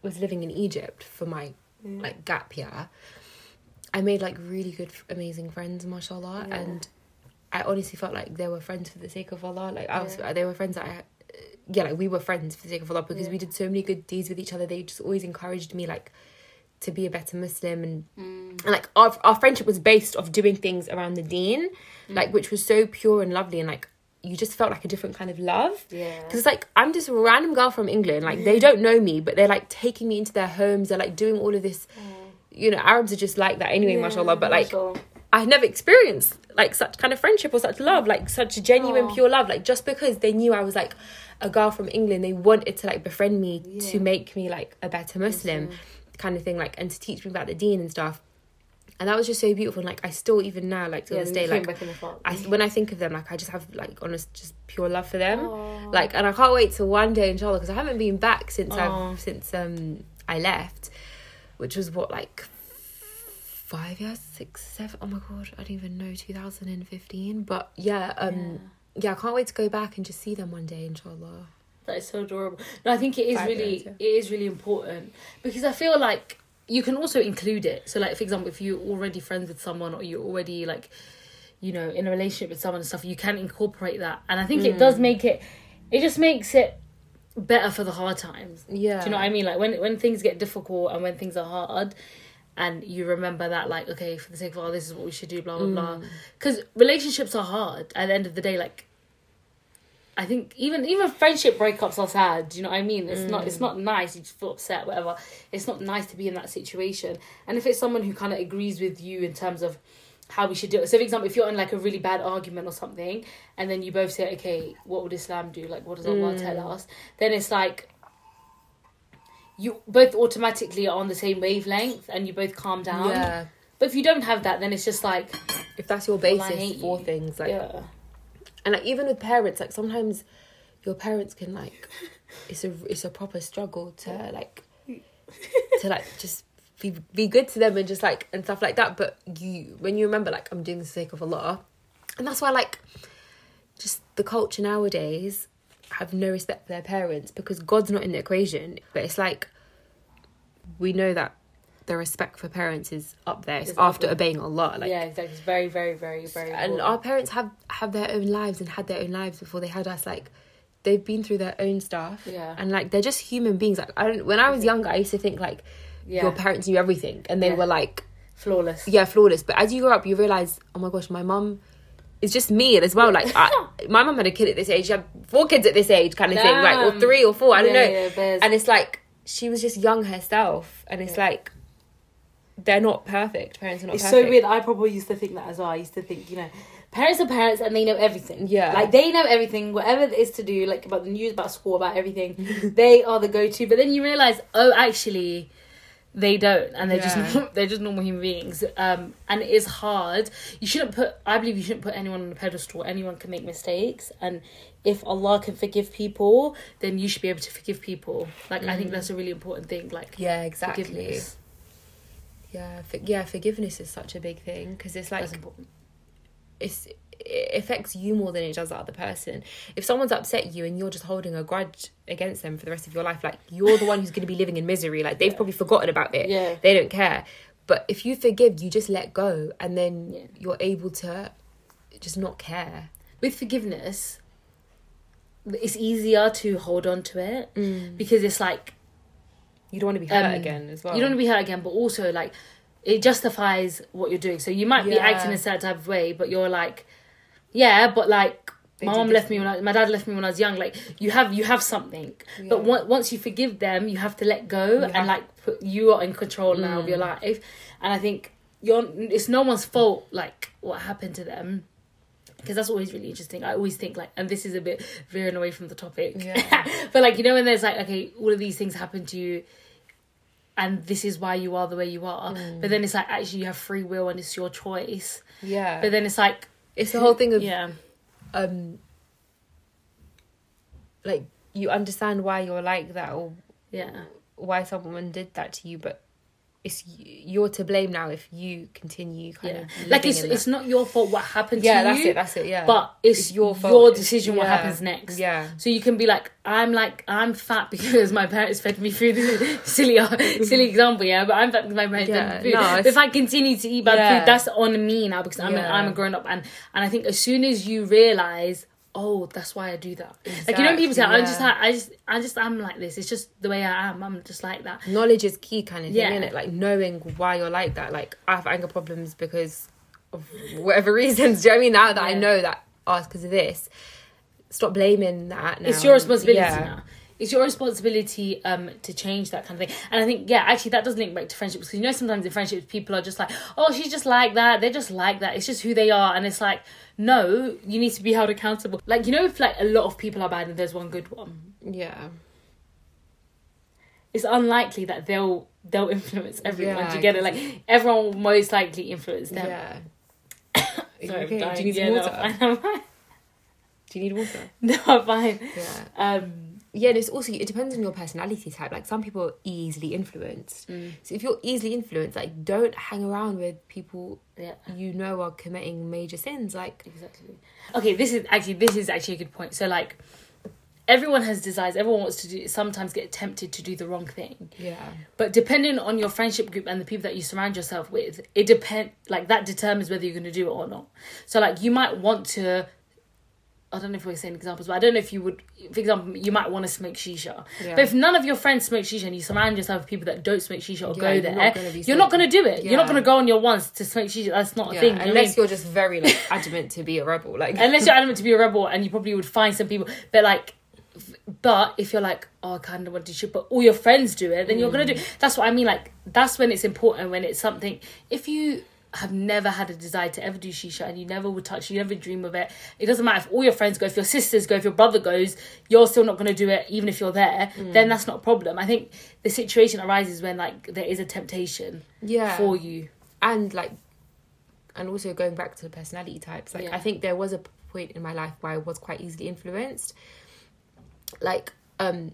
was living in Egypt for my like gap year I made like really good amazing friends mashallah Yeah. and I honestly felt like they were friends for the sake of Allah like I was Yeah. they were friends that I yeah like we were friends for the sake of Allah because Yeah. we did so many good deeds with each other they just always encouraged me like to be a better Muslim and and like our our friendship was based off doing things around the deen, mm. like which was so pure and lovely and like you just felt like a different kind of love. Yeah. Because it's like I'm just a random girl from England, like they don't know me, but they're like taking me into their homes. They're like doing all of this. Mm. You know, Arabs are just like that anyway, mashallah. But like mashallah. I never experienced like such kind of friendship or such love, like such genuine, Aw. pure love. Like just because they knew I was like a girl from England, they wanted to like befriend me to make me like a better Muslim, kind of thing, like and to teach me about the deen and stuff. And that was just so beautiful. And like I still even now, like to yeah, this day, like back in the fuck. I when I think of them, like I just have like honest, just pure love for them. Aw. Like, and I can't wait till one day, inshallah, because I haven't been back since Aw. I've since um I left, which was what like five years, six, seven. Oh my god, I don't even know, two thousand and fifteen. But yeah, um, yeah. I can't wait to go back and just see them one day, inshallah. That is so adorable. No, I think it is Five really years, yeah. it is really important because I feel like you can also include it. So like for example, if you're already friends with someone or you're already like you know in a relationship with someone and stuff, you can incorporate that. And I think it Mm. does make it it just makes it better for the hard times. Yeah, Do you know what I mean? Like when when things get difficult and when things are hard, and you remember that, like, okay, for the sake of all, this is what we should do, blah blah blah. Mm. Because relationships are hard. At the end of the day, like, I think even even friendship breakups are sad. Do you know what I mean? It's not it's not nice. You just feel upset, whatever. It's not nice to be in that situation. And if it's someone who kind of agrees with you in terms of how we should do it. So, for example, if you're in like a really bad argument or something, and then you both say, "Okay, what would Islam do? Like, what does Allah tell us?" Then it's like you both automatically are on the same wavelength, and you both calm down. yeah. But if you don't have that, then it's just like, If that's your basis oh, hate for you. things, like yeah, and like even with parents like sometimes your parents can like it's a it's a proper struggle to like to like just be be good to them and just like and stuff like that but you when you remember like i'm doing this for the sake of allah and that's why like just the culture nowadays have no respect for their parents because god's not in the equation but it's like we know that the respect for parents is up there it's It's after there. obeying allah like yeah, exactly. It's very, very, very, very. and important. our parents have have their own lives and had their own lives before they had us like they've been through their own stuff Yeah. and like they're just human beings like i don't when i was younger i used to think like yeah, your parents knew everything and they Yeah. were like flawless. yeah flawless but as you grow up you realize oh my gosh my mum is just me and as well like I, my mum had a kid at this age she had four kids at this age kind of thing like or three or four i don't Yeah, know yeah, and it's like she was just young herself and it's Yeah. like they're not perfect parents are not It's perfect so weird. I probably used to think that as well. I used to think, you know, parents are parents and they know everything. Yeah. Like they know everything, whatever it is to do, like about the news, about school, about everything. they are the go to. But then you realise, oh, actually, they don't, and they're Yeah. just they're just normal human beings. Um, and it is hard. You shouldn't put. I believe you shouldn't put anyone on a pedestal. Anyone can make mistakes, and if Allah can forgive people, then you should be able to forgive people. Like I think that's a really important thing. Like yeah exactly forgiveness. Yeah, for, yeah, forgiveness is such a big thing because it's like it's it affects you more than it does the other person. If someone's upset you and you're just holding a grudge against them for the rest of your life, like you're the one who's going to be living in misery. Like they've Yeah. probably forgotten about it. Yeah. They don't care. But if you forgive, you just let go, and then Yeah. you're able to just not care. with forgiveness it's easier to hold on to it because it's like You don't want to be hurt Um, again as well. you don't want to be hurt again but also like it justifies what you're doing so you might be acting a certain type of way but you're like yeah but like They my mom left me when I, my dad left me when I was young. Like you have you have something, but Yeah. on- once you forgive them, you have to let go have- and like put, you are in control now of your Mm. life. And I think you're it's no one's fault like what happened to them because that's always really interesting. I always think like, and this is a bit veering away from the topic, Yeah. but like you know when there's like okay, all of these things happen to you. And this is why you are the way you are. Mm. But then it's like actually you have free will and it's your choice. Yeah. But then it's like it's the whole thing of yeah, um like you understand why you're like that or yeah, why someone did that to you but it's you're to blame now if you continue kind yeah. of Like it's it's not your fault what happened yeah to that's you. it that's it yeah but it's, your your fault, your It's- decision what happens next. yeah So you can be like, I'm like, I'm fat because my parents fed me food. This is silly, uh, silly example, yeah. But I'm fat because my parents Yeah, fed me food. no, if I continue to eat bad food, that's on me now because I'm a. I'm a grown up, and and I think as soon as you realize, oh, that's why I do that. Like you know, people say, Exactly, I just, yeah. I just, I just, I'm like this. It's just the way I am. I'm just like that. knowledge is key kind of thing Yeah. isn't it like knowing why you're like that like I have anger problems because of whatever reasons do you know what I mean now that I know that oh it's because of this stop blaming that now. it's your responsibility Yeah. now. It's your responsibility um to change that kind of thing. And I think yeah, actually that does link back to friendships because you know sometimes in friendships people are just like, oh, she's just like that. They're just like that. It's just who they are, and it's like, no, you need to be held accountable. Like you know, if like a lot of people are bad and there's one good one, yeah it's unlikely that they'll they'll influence everyone. Yeah, do you get it? Like everyone will most likely influence them. yeah Sorry, Okay, do you need Yeah, water No, I'm fine. do you need water No, I'm fine. yeah Um, yeah and it's also it depends on your personality type like some people are easily influenced Mm. so if you're easily influenced like don't hang around with people yeah. you know are committing major sins like Exactly. Okay, this is actually this is actually a good point. So like everyone has desires, everyone wants to do sometimes get tempted to do the wrong thing. yeah But depending on your friendship group and the people that you surround yourself with, it depend like that determines whether you're gonna do it or not. So like you might want to I don't know if we're saying examples, but I don't know if you would for example, you might want to smoke shisha. Yeah. But if none of your friends smoke shisha and you surround yourself with people that don't smoke shisha or Yeah, go you're there, you're not gonna do it. You're not gonna go on your once to smoke shisha. That's not a yeah thing. you know what I unless mean? you're just very like adamant to be a rebel like unless you're adamant to be a rebel and you probably would find some people but like but if you're like oh i kind of want to do but all your friends do it then you're mm. gonna do that's what i mean like that's when it's important when it's something if you have never had a desire to ever do shisha and you never would touch you never dream of it. It doesn't matter if all your friends go if your sisters go if your brother goes you're still not going to do it even if you're there then that's not a problem. I think the situation arises when like there is a temptation yeah. for you. And like and also going back to the personality types like Yeah. i think there was a point in my life where i was quite easily influenced. Like um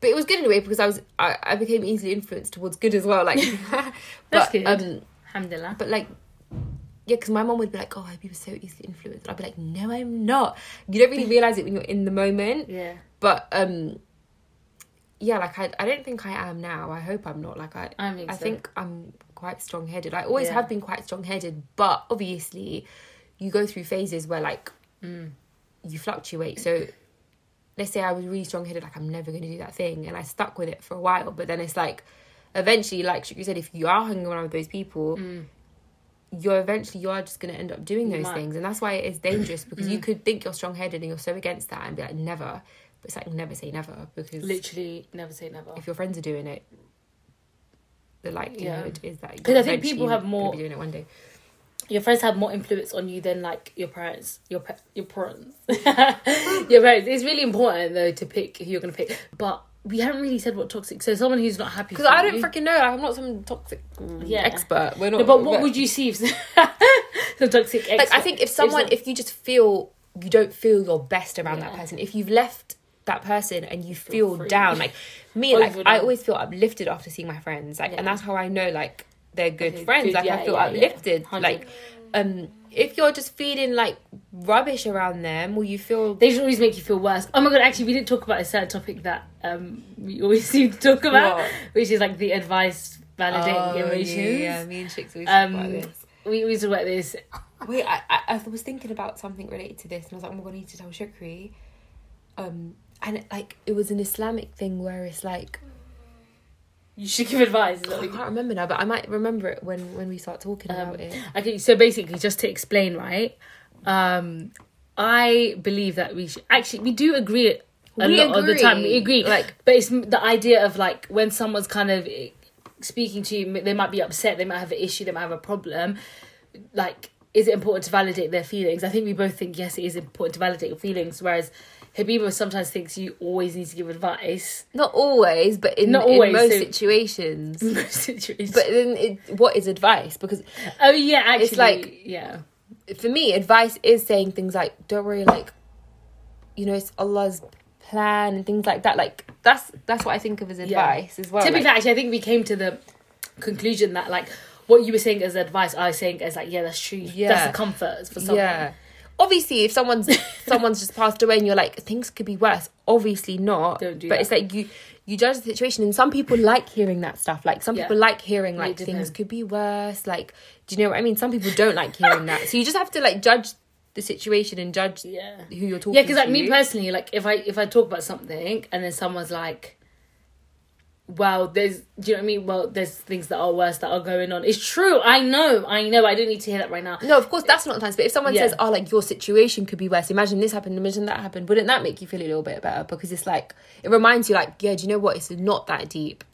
but it was good in a way because i was i, I became easily influenced towards good as well like That's but good. um alhamdulillah but like yeah, because my mom would be like, "Oh, I be so easily influenced." I'd be like, "No, I'm not." You don't really realize it when you're in the moment. yeah But um, yeah, like I, I don't think I am now. I hope I'm not. Like I, I think I so. think I'm quite strong headed. I always Yeah. have been quite strong headed, but obviously, you go through phases where like Mm. you fluctuate. So let's say I was really strong headed, like I'm never going to do that thing, and I stuck with it for a while. But then it's like, eventually, like you said, if you are hanging around with those people, you're eventually you are just going to end up doing Mm. Those. Mm. things, and that's why it is dangerous because you could think you're strong headed and you're so against that and be like never, but it's like never say never because literally never say never if your friends are doing it, the likelihood is that 'Cause you're I think people have more- be doing it one day. your friends have more influence on you than like your parents your pa- your parents your parents it's really important though to pick who you're gonna pick but we haven't really said what toxic so someone who's not happy Because I don't you. freaking know. Like, I'm not some toxic Yeah. expert. We're not. no, but what would you see if some toxic expert, like? I think if someone, some- if you just feel you don't feel your best around that person, if you've left that person and you feel free. down, like me, like. I always feel uplifted after seeing my friends, like, and that's how I know like they're good Okay, friends. good, Like yeah, I feel yeah, yeah. uplifted, 100. like. um if you're just feeling like rubbish around them or you feel They should always make you feel worse. Oh my god, actually, we didn't talk about a certain topic that um, we always seem to talk about, What? which is like the advice validating Oh, emotions. yeah, yeah, me and chicks always talk about Um, this. we we talk about this. Wait, I, I I was thinking about something related to this, and I was like, "Oh my god, I need to tell Shukri." Um, and it, like it was an Islamic thing where it's like You should give advice. is I can't remember now, but I might remember it when when we start talking Um, about it. Okay, so basically, just to explain, right? Um, I believe that we should actually we do agree a We lot of the time. We agree, agree, like- but it's the idea of like when someone's kind of speaking to you, they might be upset, they might have an issue, they might have a problem. Like, is it important to validate their feelings? I think we both think yes, it is important to validate your feelings. Whereas Habiba sometimes thinks you always need to give advice. Not always, but in, Not in most so- situations. most situations. but then, it, what is advice? Because oh yeah, actually, It's like- yeah, for me, advice is saying things like, "Don't worry, like, you know, it's Allah's plan and things like that." Like that's that's what I think of as advice as well. be like- actually, I think we came to the conclusion that like what you were saying as advice, I was saying as like, yeah, that's true. Yeah. That's a comfort for someone. Yeah. Obviously, if someone's someone's just passed away and you're like things could be worse, obviously not. Don't do but that. it's like you you judge the situation, and some people like hearing that stuff. Like some Yeah. people like hearing like things could be worse. Like, do you know what I mean? Some people don't like hearing that. So you just have to like judge the situation and judge Yeah. who you're talking. Yeah, because like me personally, like if I if I talk about something and then someone's like, "Well, there's," do you know what I mean? Well, there's things that are worse that are going on. It's true. I know. I know. I don't need to hear that right now. No, of course that's not nice. But if someone Yeah. says, "Oh, like your situation could be worse," imagine this happened, imagine that happened. Wouldn't that make you feel a little bit better? Because it's like it reminds you, like, yeah, do you know what? It's not that deep.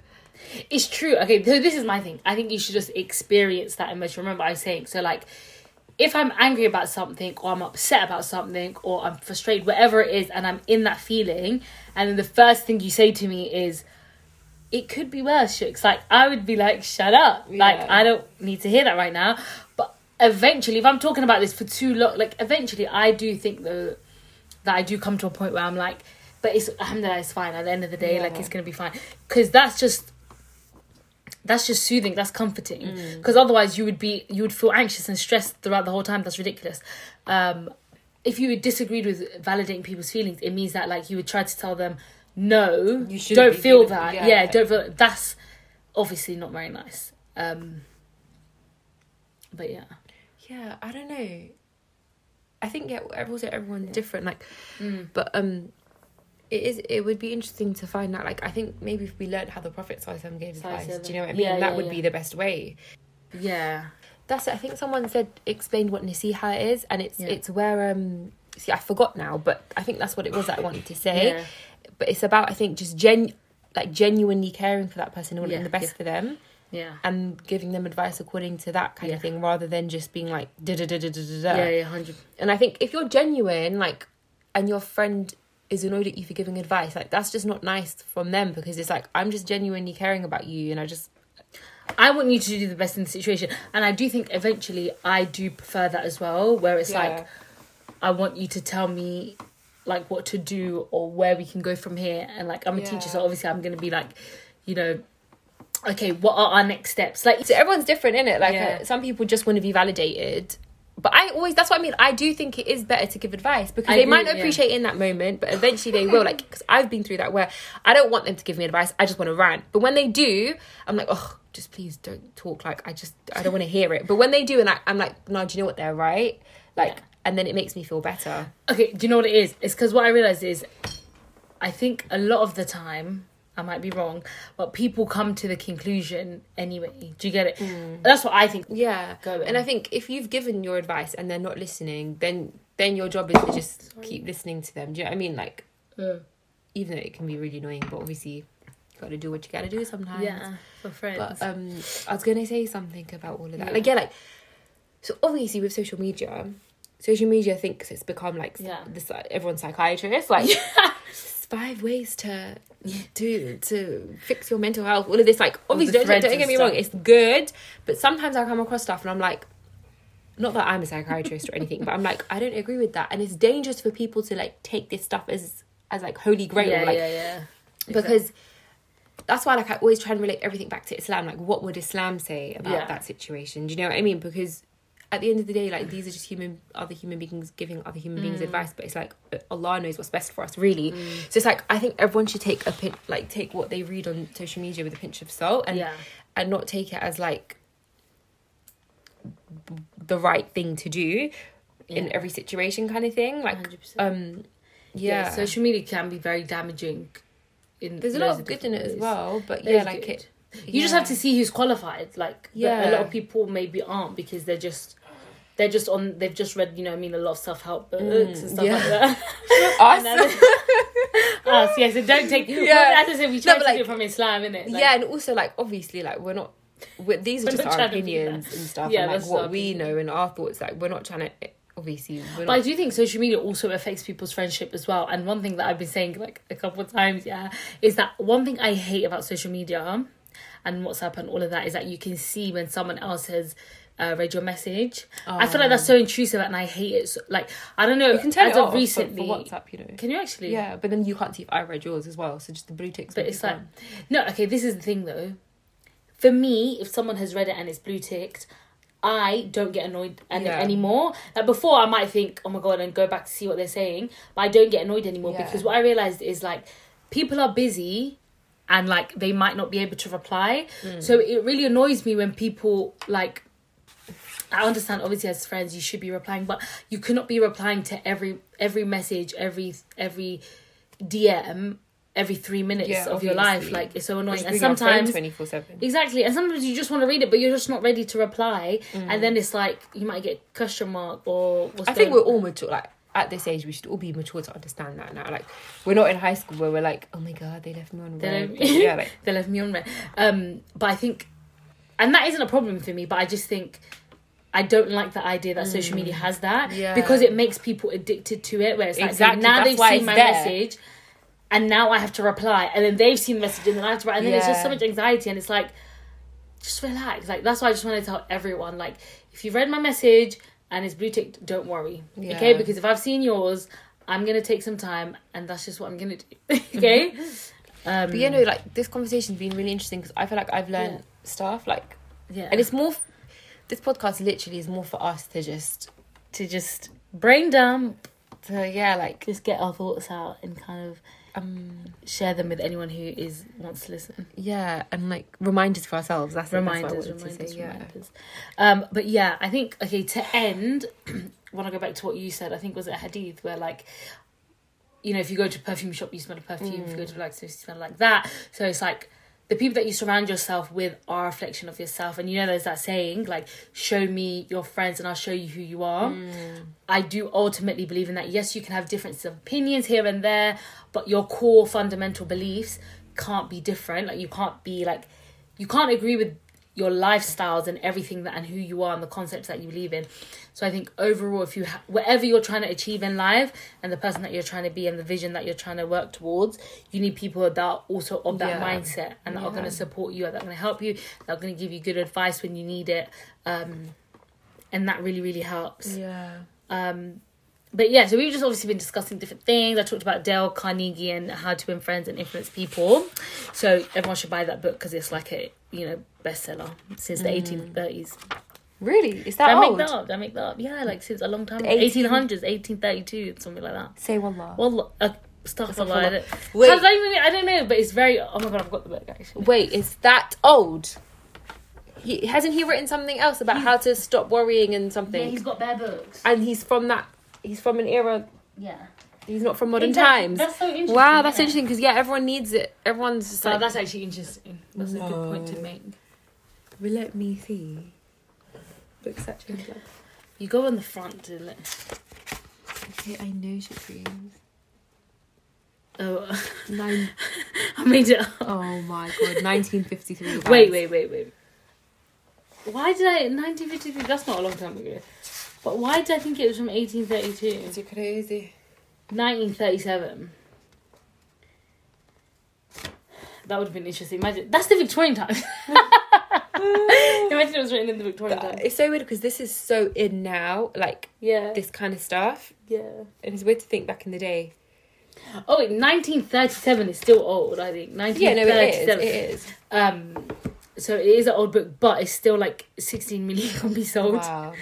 It's true. Okay, so this is my thing. I think you should just experience that emotion. Remember, I was saying so. Like, if I'm angry about something, or I'm upset about something, or I'm frustrated, whatever it is, and I'm in that feeling, and then the first thing you say to me is, "It could be worse." Shooks. Like, I would be like, "Shut up!" Like, Yeah. I don't need to hear that right now. But eventually, if I'm talking about this for too long, like, eventually, I do think though that I do come to a point where I'm like, but it's alhamdulillah, it's fine. At the end of the day, like it's gonna be fine. Because that's just that's just soothing. That's comforting. Mm. Because otherwise, you would be you would feel anxious and stressed throughout the whole time. That's ridiculous. Um, if you would disagreed with validating people's feelings, it means that like you would try to tell them, no, You shouldn't don't feel feeling- that. yeah. Yeah. don't feel. That's obviously not very nice. Um, but yeah, Yeah, I don't know. I think yeah, also everyone's different. Like, Mm. but um, it is. It would be interesting to find out. Like, I think maybe if we learned how the Prophet Sallallahu gave advice, Sallallahu do you know what I mean? Yeah, that yeah, would yeah. be the best way. yeah, That's it. I think someone said explained what nasiha is, and it's Yeah. it's where um. See, I forgot now, but I think that's what it was that I wanted to say. But it's about I think just gen like genuinely caring for that person and wanting Yeah, the best yeah. for them. yeah, and giving them advice according to that kind Yeah. of thing rather than just being like da da da da da da yeah, yeah, hundred. And I think if you're genuine, like, and your friend is annoyed at you for giving advice, like that's just not nice from them because it's like I'm just genuinely caring about you, and I just I want you to do the best in the situation, and I do think eventually I do prefer that as well, where it's like I want you to tell me like what to do or where we can go from here. And like I'm a teacher, so obviously I'm gonna be like, you know, okay, what are our next steps? Like so everyone's different in it. Like Yeah. uh, some people just want to be validated. But I always, that's what I mean. I do think it is better to give advice because I they might not yeah. appreciate it in that moment, but eventually they will. Like, because I've been through that where I don't want them to give me advice. I just want to rant. But when they do, I'm like, oh, just please don't talk. Like, I just, I don't want to hear it. But when they do, and I, I'm like, no, do you know what? They're right. Like, Yeah. And then it makes me feel better. okay, do you know what it is? It's because what I realized is I think a lot of the time I might be wrong, but people come to the conclusion anyway. Do you get it? That's what I think. Yeah. And I think if you've given your advice and they're not listening, then then your job is to just keep listening to them. Do you know what I mean? Like, even though it can be really annoying, but obviously, you got to do what you got to do sometimes. Yeah, for friends. But um, I was gonna say something about all of that. Yeah. Like, yeah, like so obviously with social media, social media thinks it's become like Yeah. this everyone's psychiatrist. Like, five ways to do to fix your mental health. All of this, like, obviously, don't, don't get me wrong, it's good. But sometimes I come across stuff and I'm like. Not that I'm a psychiatrist or anything, but I'm like I don't agree with that, and it's dangerous for people to like take this stuff as as like holy grail, yeah, like yeah, yeah. because that's why like I always try and relate everything back to Islam. Like, what would Islam say about Yeah. that situation? Do you know what I mean? Because at the end of the day, like these are just human, other human beings giving other human beings mm. advice. But it's like uh, Allah knows what's best for us, really. Mm. So it's like I think everyone should take a pin, like take what they read on social media with a pinch of salt, and yeah. and not take it as like the right thing to do in every situation, kind of thing. Like, 100%. um, yeah. yeah, social media can be very damaging. In there's a lot of good in it as well. But yeah, like good. it. You just have to see who's qualified. Like, yeah, Yeah. a lot of people maybe aren't because they're just. They're just on. They've just read, you know, I mean, a lot of self help books and stuff Mm, yeah. like that. Us. Then- Us, yeah. So don't take. Yeah. As I said, we try No, to but, do it from Islam, innit? Like, yeah, and also like obviously like we're not. We're, these are just our trying to be opinions and stuff, Yeah, and like what we know and our thoughts. Like we're not trying to. Obviously, we're But I do think social media also affects people's friendship as well. And one thing that I've been saying like a couple of times, yeah, is that one thing I hate about social media and WhatsApp and all of that is that you can see when someone else has uh, read your message. I feel like that's so intrusive and I hate it. So, like I don't know. You can turn as it of off recently. for, WhatsApp, you know. Can you actually? Yeah, but then you can't see if I read yours as well. So just the blue ticks. But it's like no. Okay, this is the thing though. For me, if someone has read it and it's blue ticked. I don't get annoyed any- Yeah. anymore. Like before, I might think, "Oh my god," and go back to see what they're saying. But I don't get annoyed anymore Yeah. because what I realized is like people are busy and like they might not be able to reply. Mm. So it really annoys me when people like. I understand. Obviously, as friends, you should be replying, but you cannot be replying to every every message, every every DM, every three minutes Yeah, of your life. Like it's so annoying. And bring our phone sometimes 24 7. Exactly, and sometimes you just want to read it, but you're just not ready to reply, and then it's like you might get question mark or. What's I think we're all mature. Like at this age, we should all be mature to understand that now. Like we're not in high school where we're like, oh my god, they left me on They red. yeah, like they left me on red. Um, but I think, and that isn't a problem for me. But I just think I don't like the idea that social media has that Mm. Yeah. because it makes people addicted to it. Where it's like Exactly, now that's they've seen my there. message, and now I have to reply, and then they've seen the message, and then I have to reply, and then it's just so much anxiety, and it's like. Just relax. Like that's why I just want to tell everyone. Like, if you've read my message and it's blue ticked, don't worry. Yeah. Okay, because if I've seen yours, I'm gonna take some time, and that's just what I'm gonna do. okay. Um, But you know, like this conversation's been really interesting because I feel like I've learned Yeah. stuff. Like, yeah, and it's more. f- This podcast literally is more for us to just, to just brain dump, to yeah, like just get our thoughts out and kind of um, share them with anyone who is wants to listen. yeah, and like reminders for ourselves. That's it, that's what I Reminders, to reminders, say, yeah. reminders. Um, but yeah, I think okay to end. when I go back to what you said, I think was a hadith where like. You know, if you go to a perfume shop, you smell a perfume. If you go to like, you smell like that. So it's like the people that you surround yourself with are a reflection of yourself. And you know, there's that saying like, "Show me your friends, and I'll show you who you are." Mm. I do ultimately believe in that. Yes, you can have differences of opinions here and there, but your core fundamental beliefs can't be different. Like you can't be like you can't agree with your lifestyles and everything that and who you are and the concepts that you believe in. So I think overall, if you ha- whatever you're trying to achieve in life and the person that you're trying to be and the vision that you're trying to work towards, you need people that are also of that Yeah. mindset and that are going to support you, that are going to help you, that are going to give you good advice when you need it. Um, and that really, really helps. Yeah. Um, but yeah, so we've just obviously been discussing different things. I talked about Dale Carnegie and how to win friends and influence people. So everyone should buy that book because it's like a you know bestseller since the eighteen thirties. Really? Is Did that I make that up? Did I make that up? Yeah, like since a long time. Eighteen hundreds, eighteen thirty two, something like that. Say wallah. Well, uh, stuff a lot. Astaghfirullah. How does that even? I don't know, but it's very. Oh my god, I've got the book actually. Wait, is that old? He hasn't he written something else about how to stop worrying and something? Yeah, he's got bare books. and he's from that. He's from an era. Yeah. He's not from modern Exactly. times. That's so interesting. wow, that's isn't interesting because yeah, everyone needs it. Everyone's just So like, that's actually interesting. That's a good point to No. make. well, let me see. Books that change lives. You go on the front to let. Okay, I know Supremes. Oh, Nine. I made it up. Oh my god, 1953. Wait, wait, wait, wait. Why did I 1953? That's not a long time ago. But why did I think it was from 1832? Is it crazy? 1937. That would have been interesting. Imagine that's the Victorian time. Imagine it was written in the Victorian time. It's so weird because this is so in now, like Yeah, this kind of stuff. yeah. And it's weird to think back in the day. Oh, wait, 1937 is still old. I think Yeah, no, it is. 1937. It is. Um, so it is an old book, but it's still like 16 million copies sold. Wow.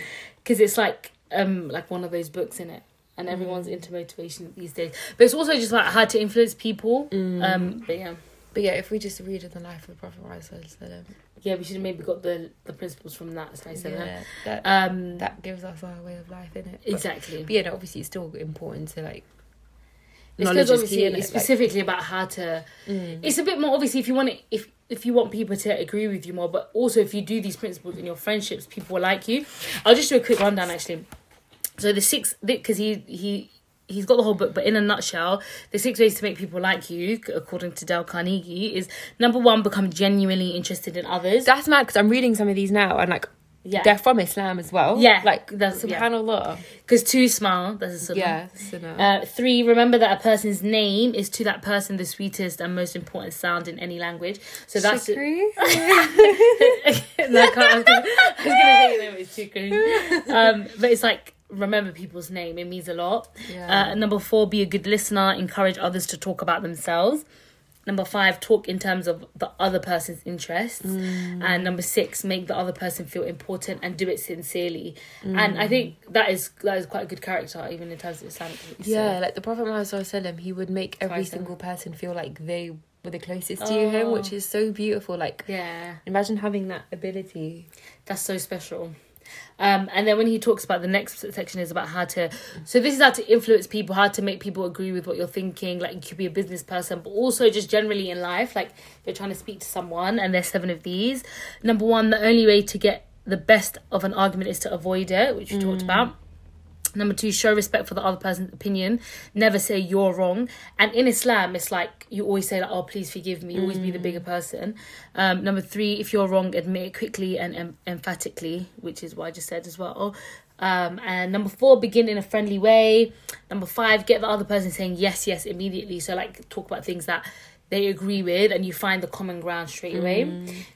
because it's like um like one of those books in it and everyone's into motivation these days. But it's also just like how to influence people. Um but yeah. But yeah, if we just read the life of the Prophet Muhammad yeah we should have maybe got the the principles from that. So I said yeah, that um that gives us our way of life in it. exactly. But yeah, no, obviously it's still important to like it's because obviously it's it. Like, specifically about how to mm, it's a bit more obviously if you want it if if you want people to agree with you more but also if you do these principles in your friendships people will like you. I'll just do a quick rundown actually so the six because he he he's got the whole book but in a nutshell the six ways to make people like you according to dale carnegie is number one become genuinely interested in others that's mad because I'm reading some of these now and like yeah they're from Islam as well. Yeah, like that's- yeah. subhanallah. because two smile that's a sunnah. Yeah, sunnah. Uh, three, remember that a person's name is to that person the sweetest and most important sound in any language. So that's Shukri. no, I, can't, I was was gonna say is too. Um, but it's like remember people's name. It means a lot. Yeah. Uh, number four, be a good listener. Encourage others to talk about themselves. Number five, talk in terms of the other person's interests. Mm. And number six, make the other person feel important and do it sincerely. Mm. And I think that is that is quite a good character, even in terms of Islamic. beliefs. So- Yeah, like the Prophet Muhammad he would make every single person feel like they were the closest to him, Oh. which is so beautiful. Like yeah. imagine having that ability. That's so special. Um, and then when he talks about the next section is about how to, so this is how to influence people, how to make people agree with what you're thinking. Like you could be a business person, but also just generally in life, like you're trying to speak to someone, and there's seven of these. Number one, the only way to get the best of an argument is to avoid it, which we talked about. Number two, show respect for the other person's opinion. Never say you're wrong. And in Islam, it's like you always say like, "Oh, please forgive me." Always be the bigger person. Um, number three, if you're wrong, admit it quickly and em- emphatically, which is what I just said as well. Um, and number four, begin in a friendly way. Number five, get the other person saying yes, yes immediately. So like talk about things that they agree with and you find the common ground straight away.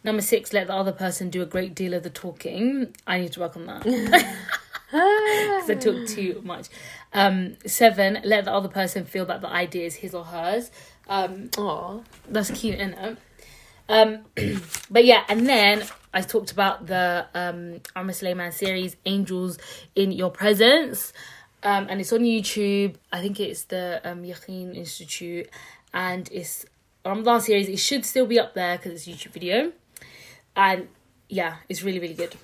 Number six, let the other person do a great deal of the talking. I need to work on that. because I talk too much. Um, seven, let the other person feel that the idea is his or hers. Um, Aw. that's cute, isn't it? Um, but yeah, and then I talked about the um, Omar Suleiman series, Angels in Your Presence. Um, and it's on YouTube. I think it's the um, Yaqeen Institute. And it's a Ramadan series. It should still be up there because it's a YouTube video. And yeah, it's really, really good.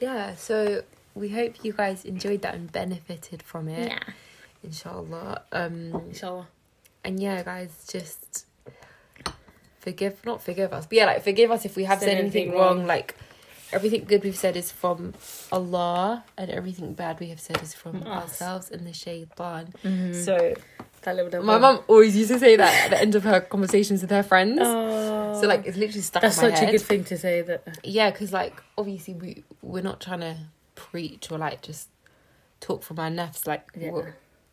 Yeah, so we hope you guys enjoyed that and benefited from it. Yeah. Inshallah. Um Inshallah. and yeah, guys, just forgive not forgive us. But yeah, like forgive us if we have Said said anything anything wrong. wrong. Like everything good we've said is from Allah and everything bad we have said is from us. ourselves and the shaitan. Mm-hmm. So my mum always used to say that at the end of her conversations with her friends. Oh. So like it's literally stuck that's in my such a good thing to say. That Yeah, because like obviously we we're not trying to preach or like just talk from our nefs. Like Yeah. yeah,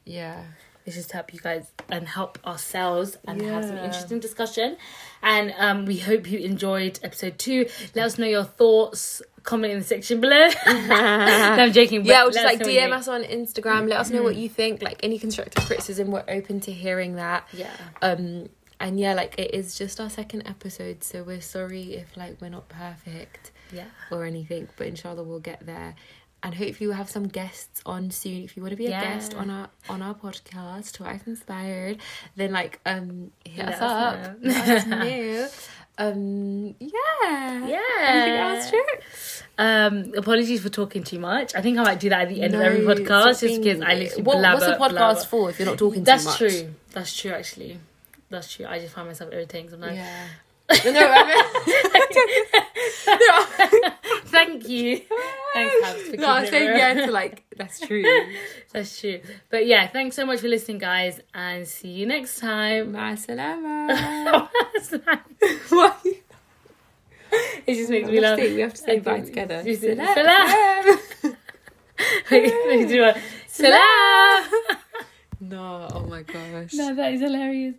yeah, it's just to help you guys and help ourselves and have some interesting discussion. And um, we hope you enjoyed episode two. Let us know your thoughts. Comment in the section below. no, I'm joking. yeah. Or just like DM us on Instagram. Let us know what you think. Like any constructive criticism, we're open to hearing that. Yeah. Um, and yeah, like it is just our second episode, so we're sorry if like we're not perfect Yeah. or anything, but inshallah we'll get there. And hopefully we'll have some guests on soon. If you want to be a Yeah. guest on our on our podcast, Twice Inspired, then like um hit Let us us up. Let us know. Um yeah. Yeah. Anything else? Um, apologies for talking too much. I think I might do that at the end No, of every podcast, just because I literally What- blabber. What's a podcast blabber. for if you're not talking That's too much? true. That's true. Actually, that's true. I just find myself irritating sometimes. Yeah. no, I mean, Thank you. Thanks, Habs, for no, it saying real. yeah to like that's true. That's true. But yeah, thanks so much for listening, guys, and see you next time. Ma salama. it just makes We me laugh. say- we have to say bye together. Salam. Wait. Salam. No, oh my gosh. No, that is hilarious.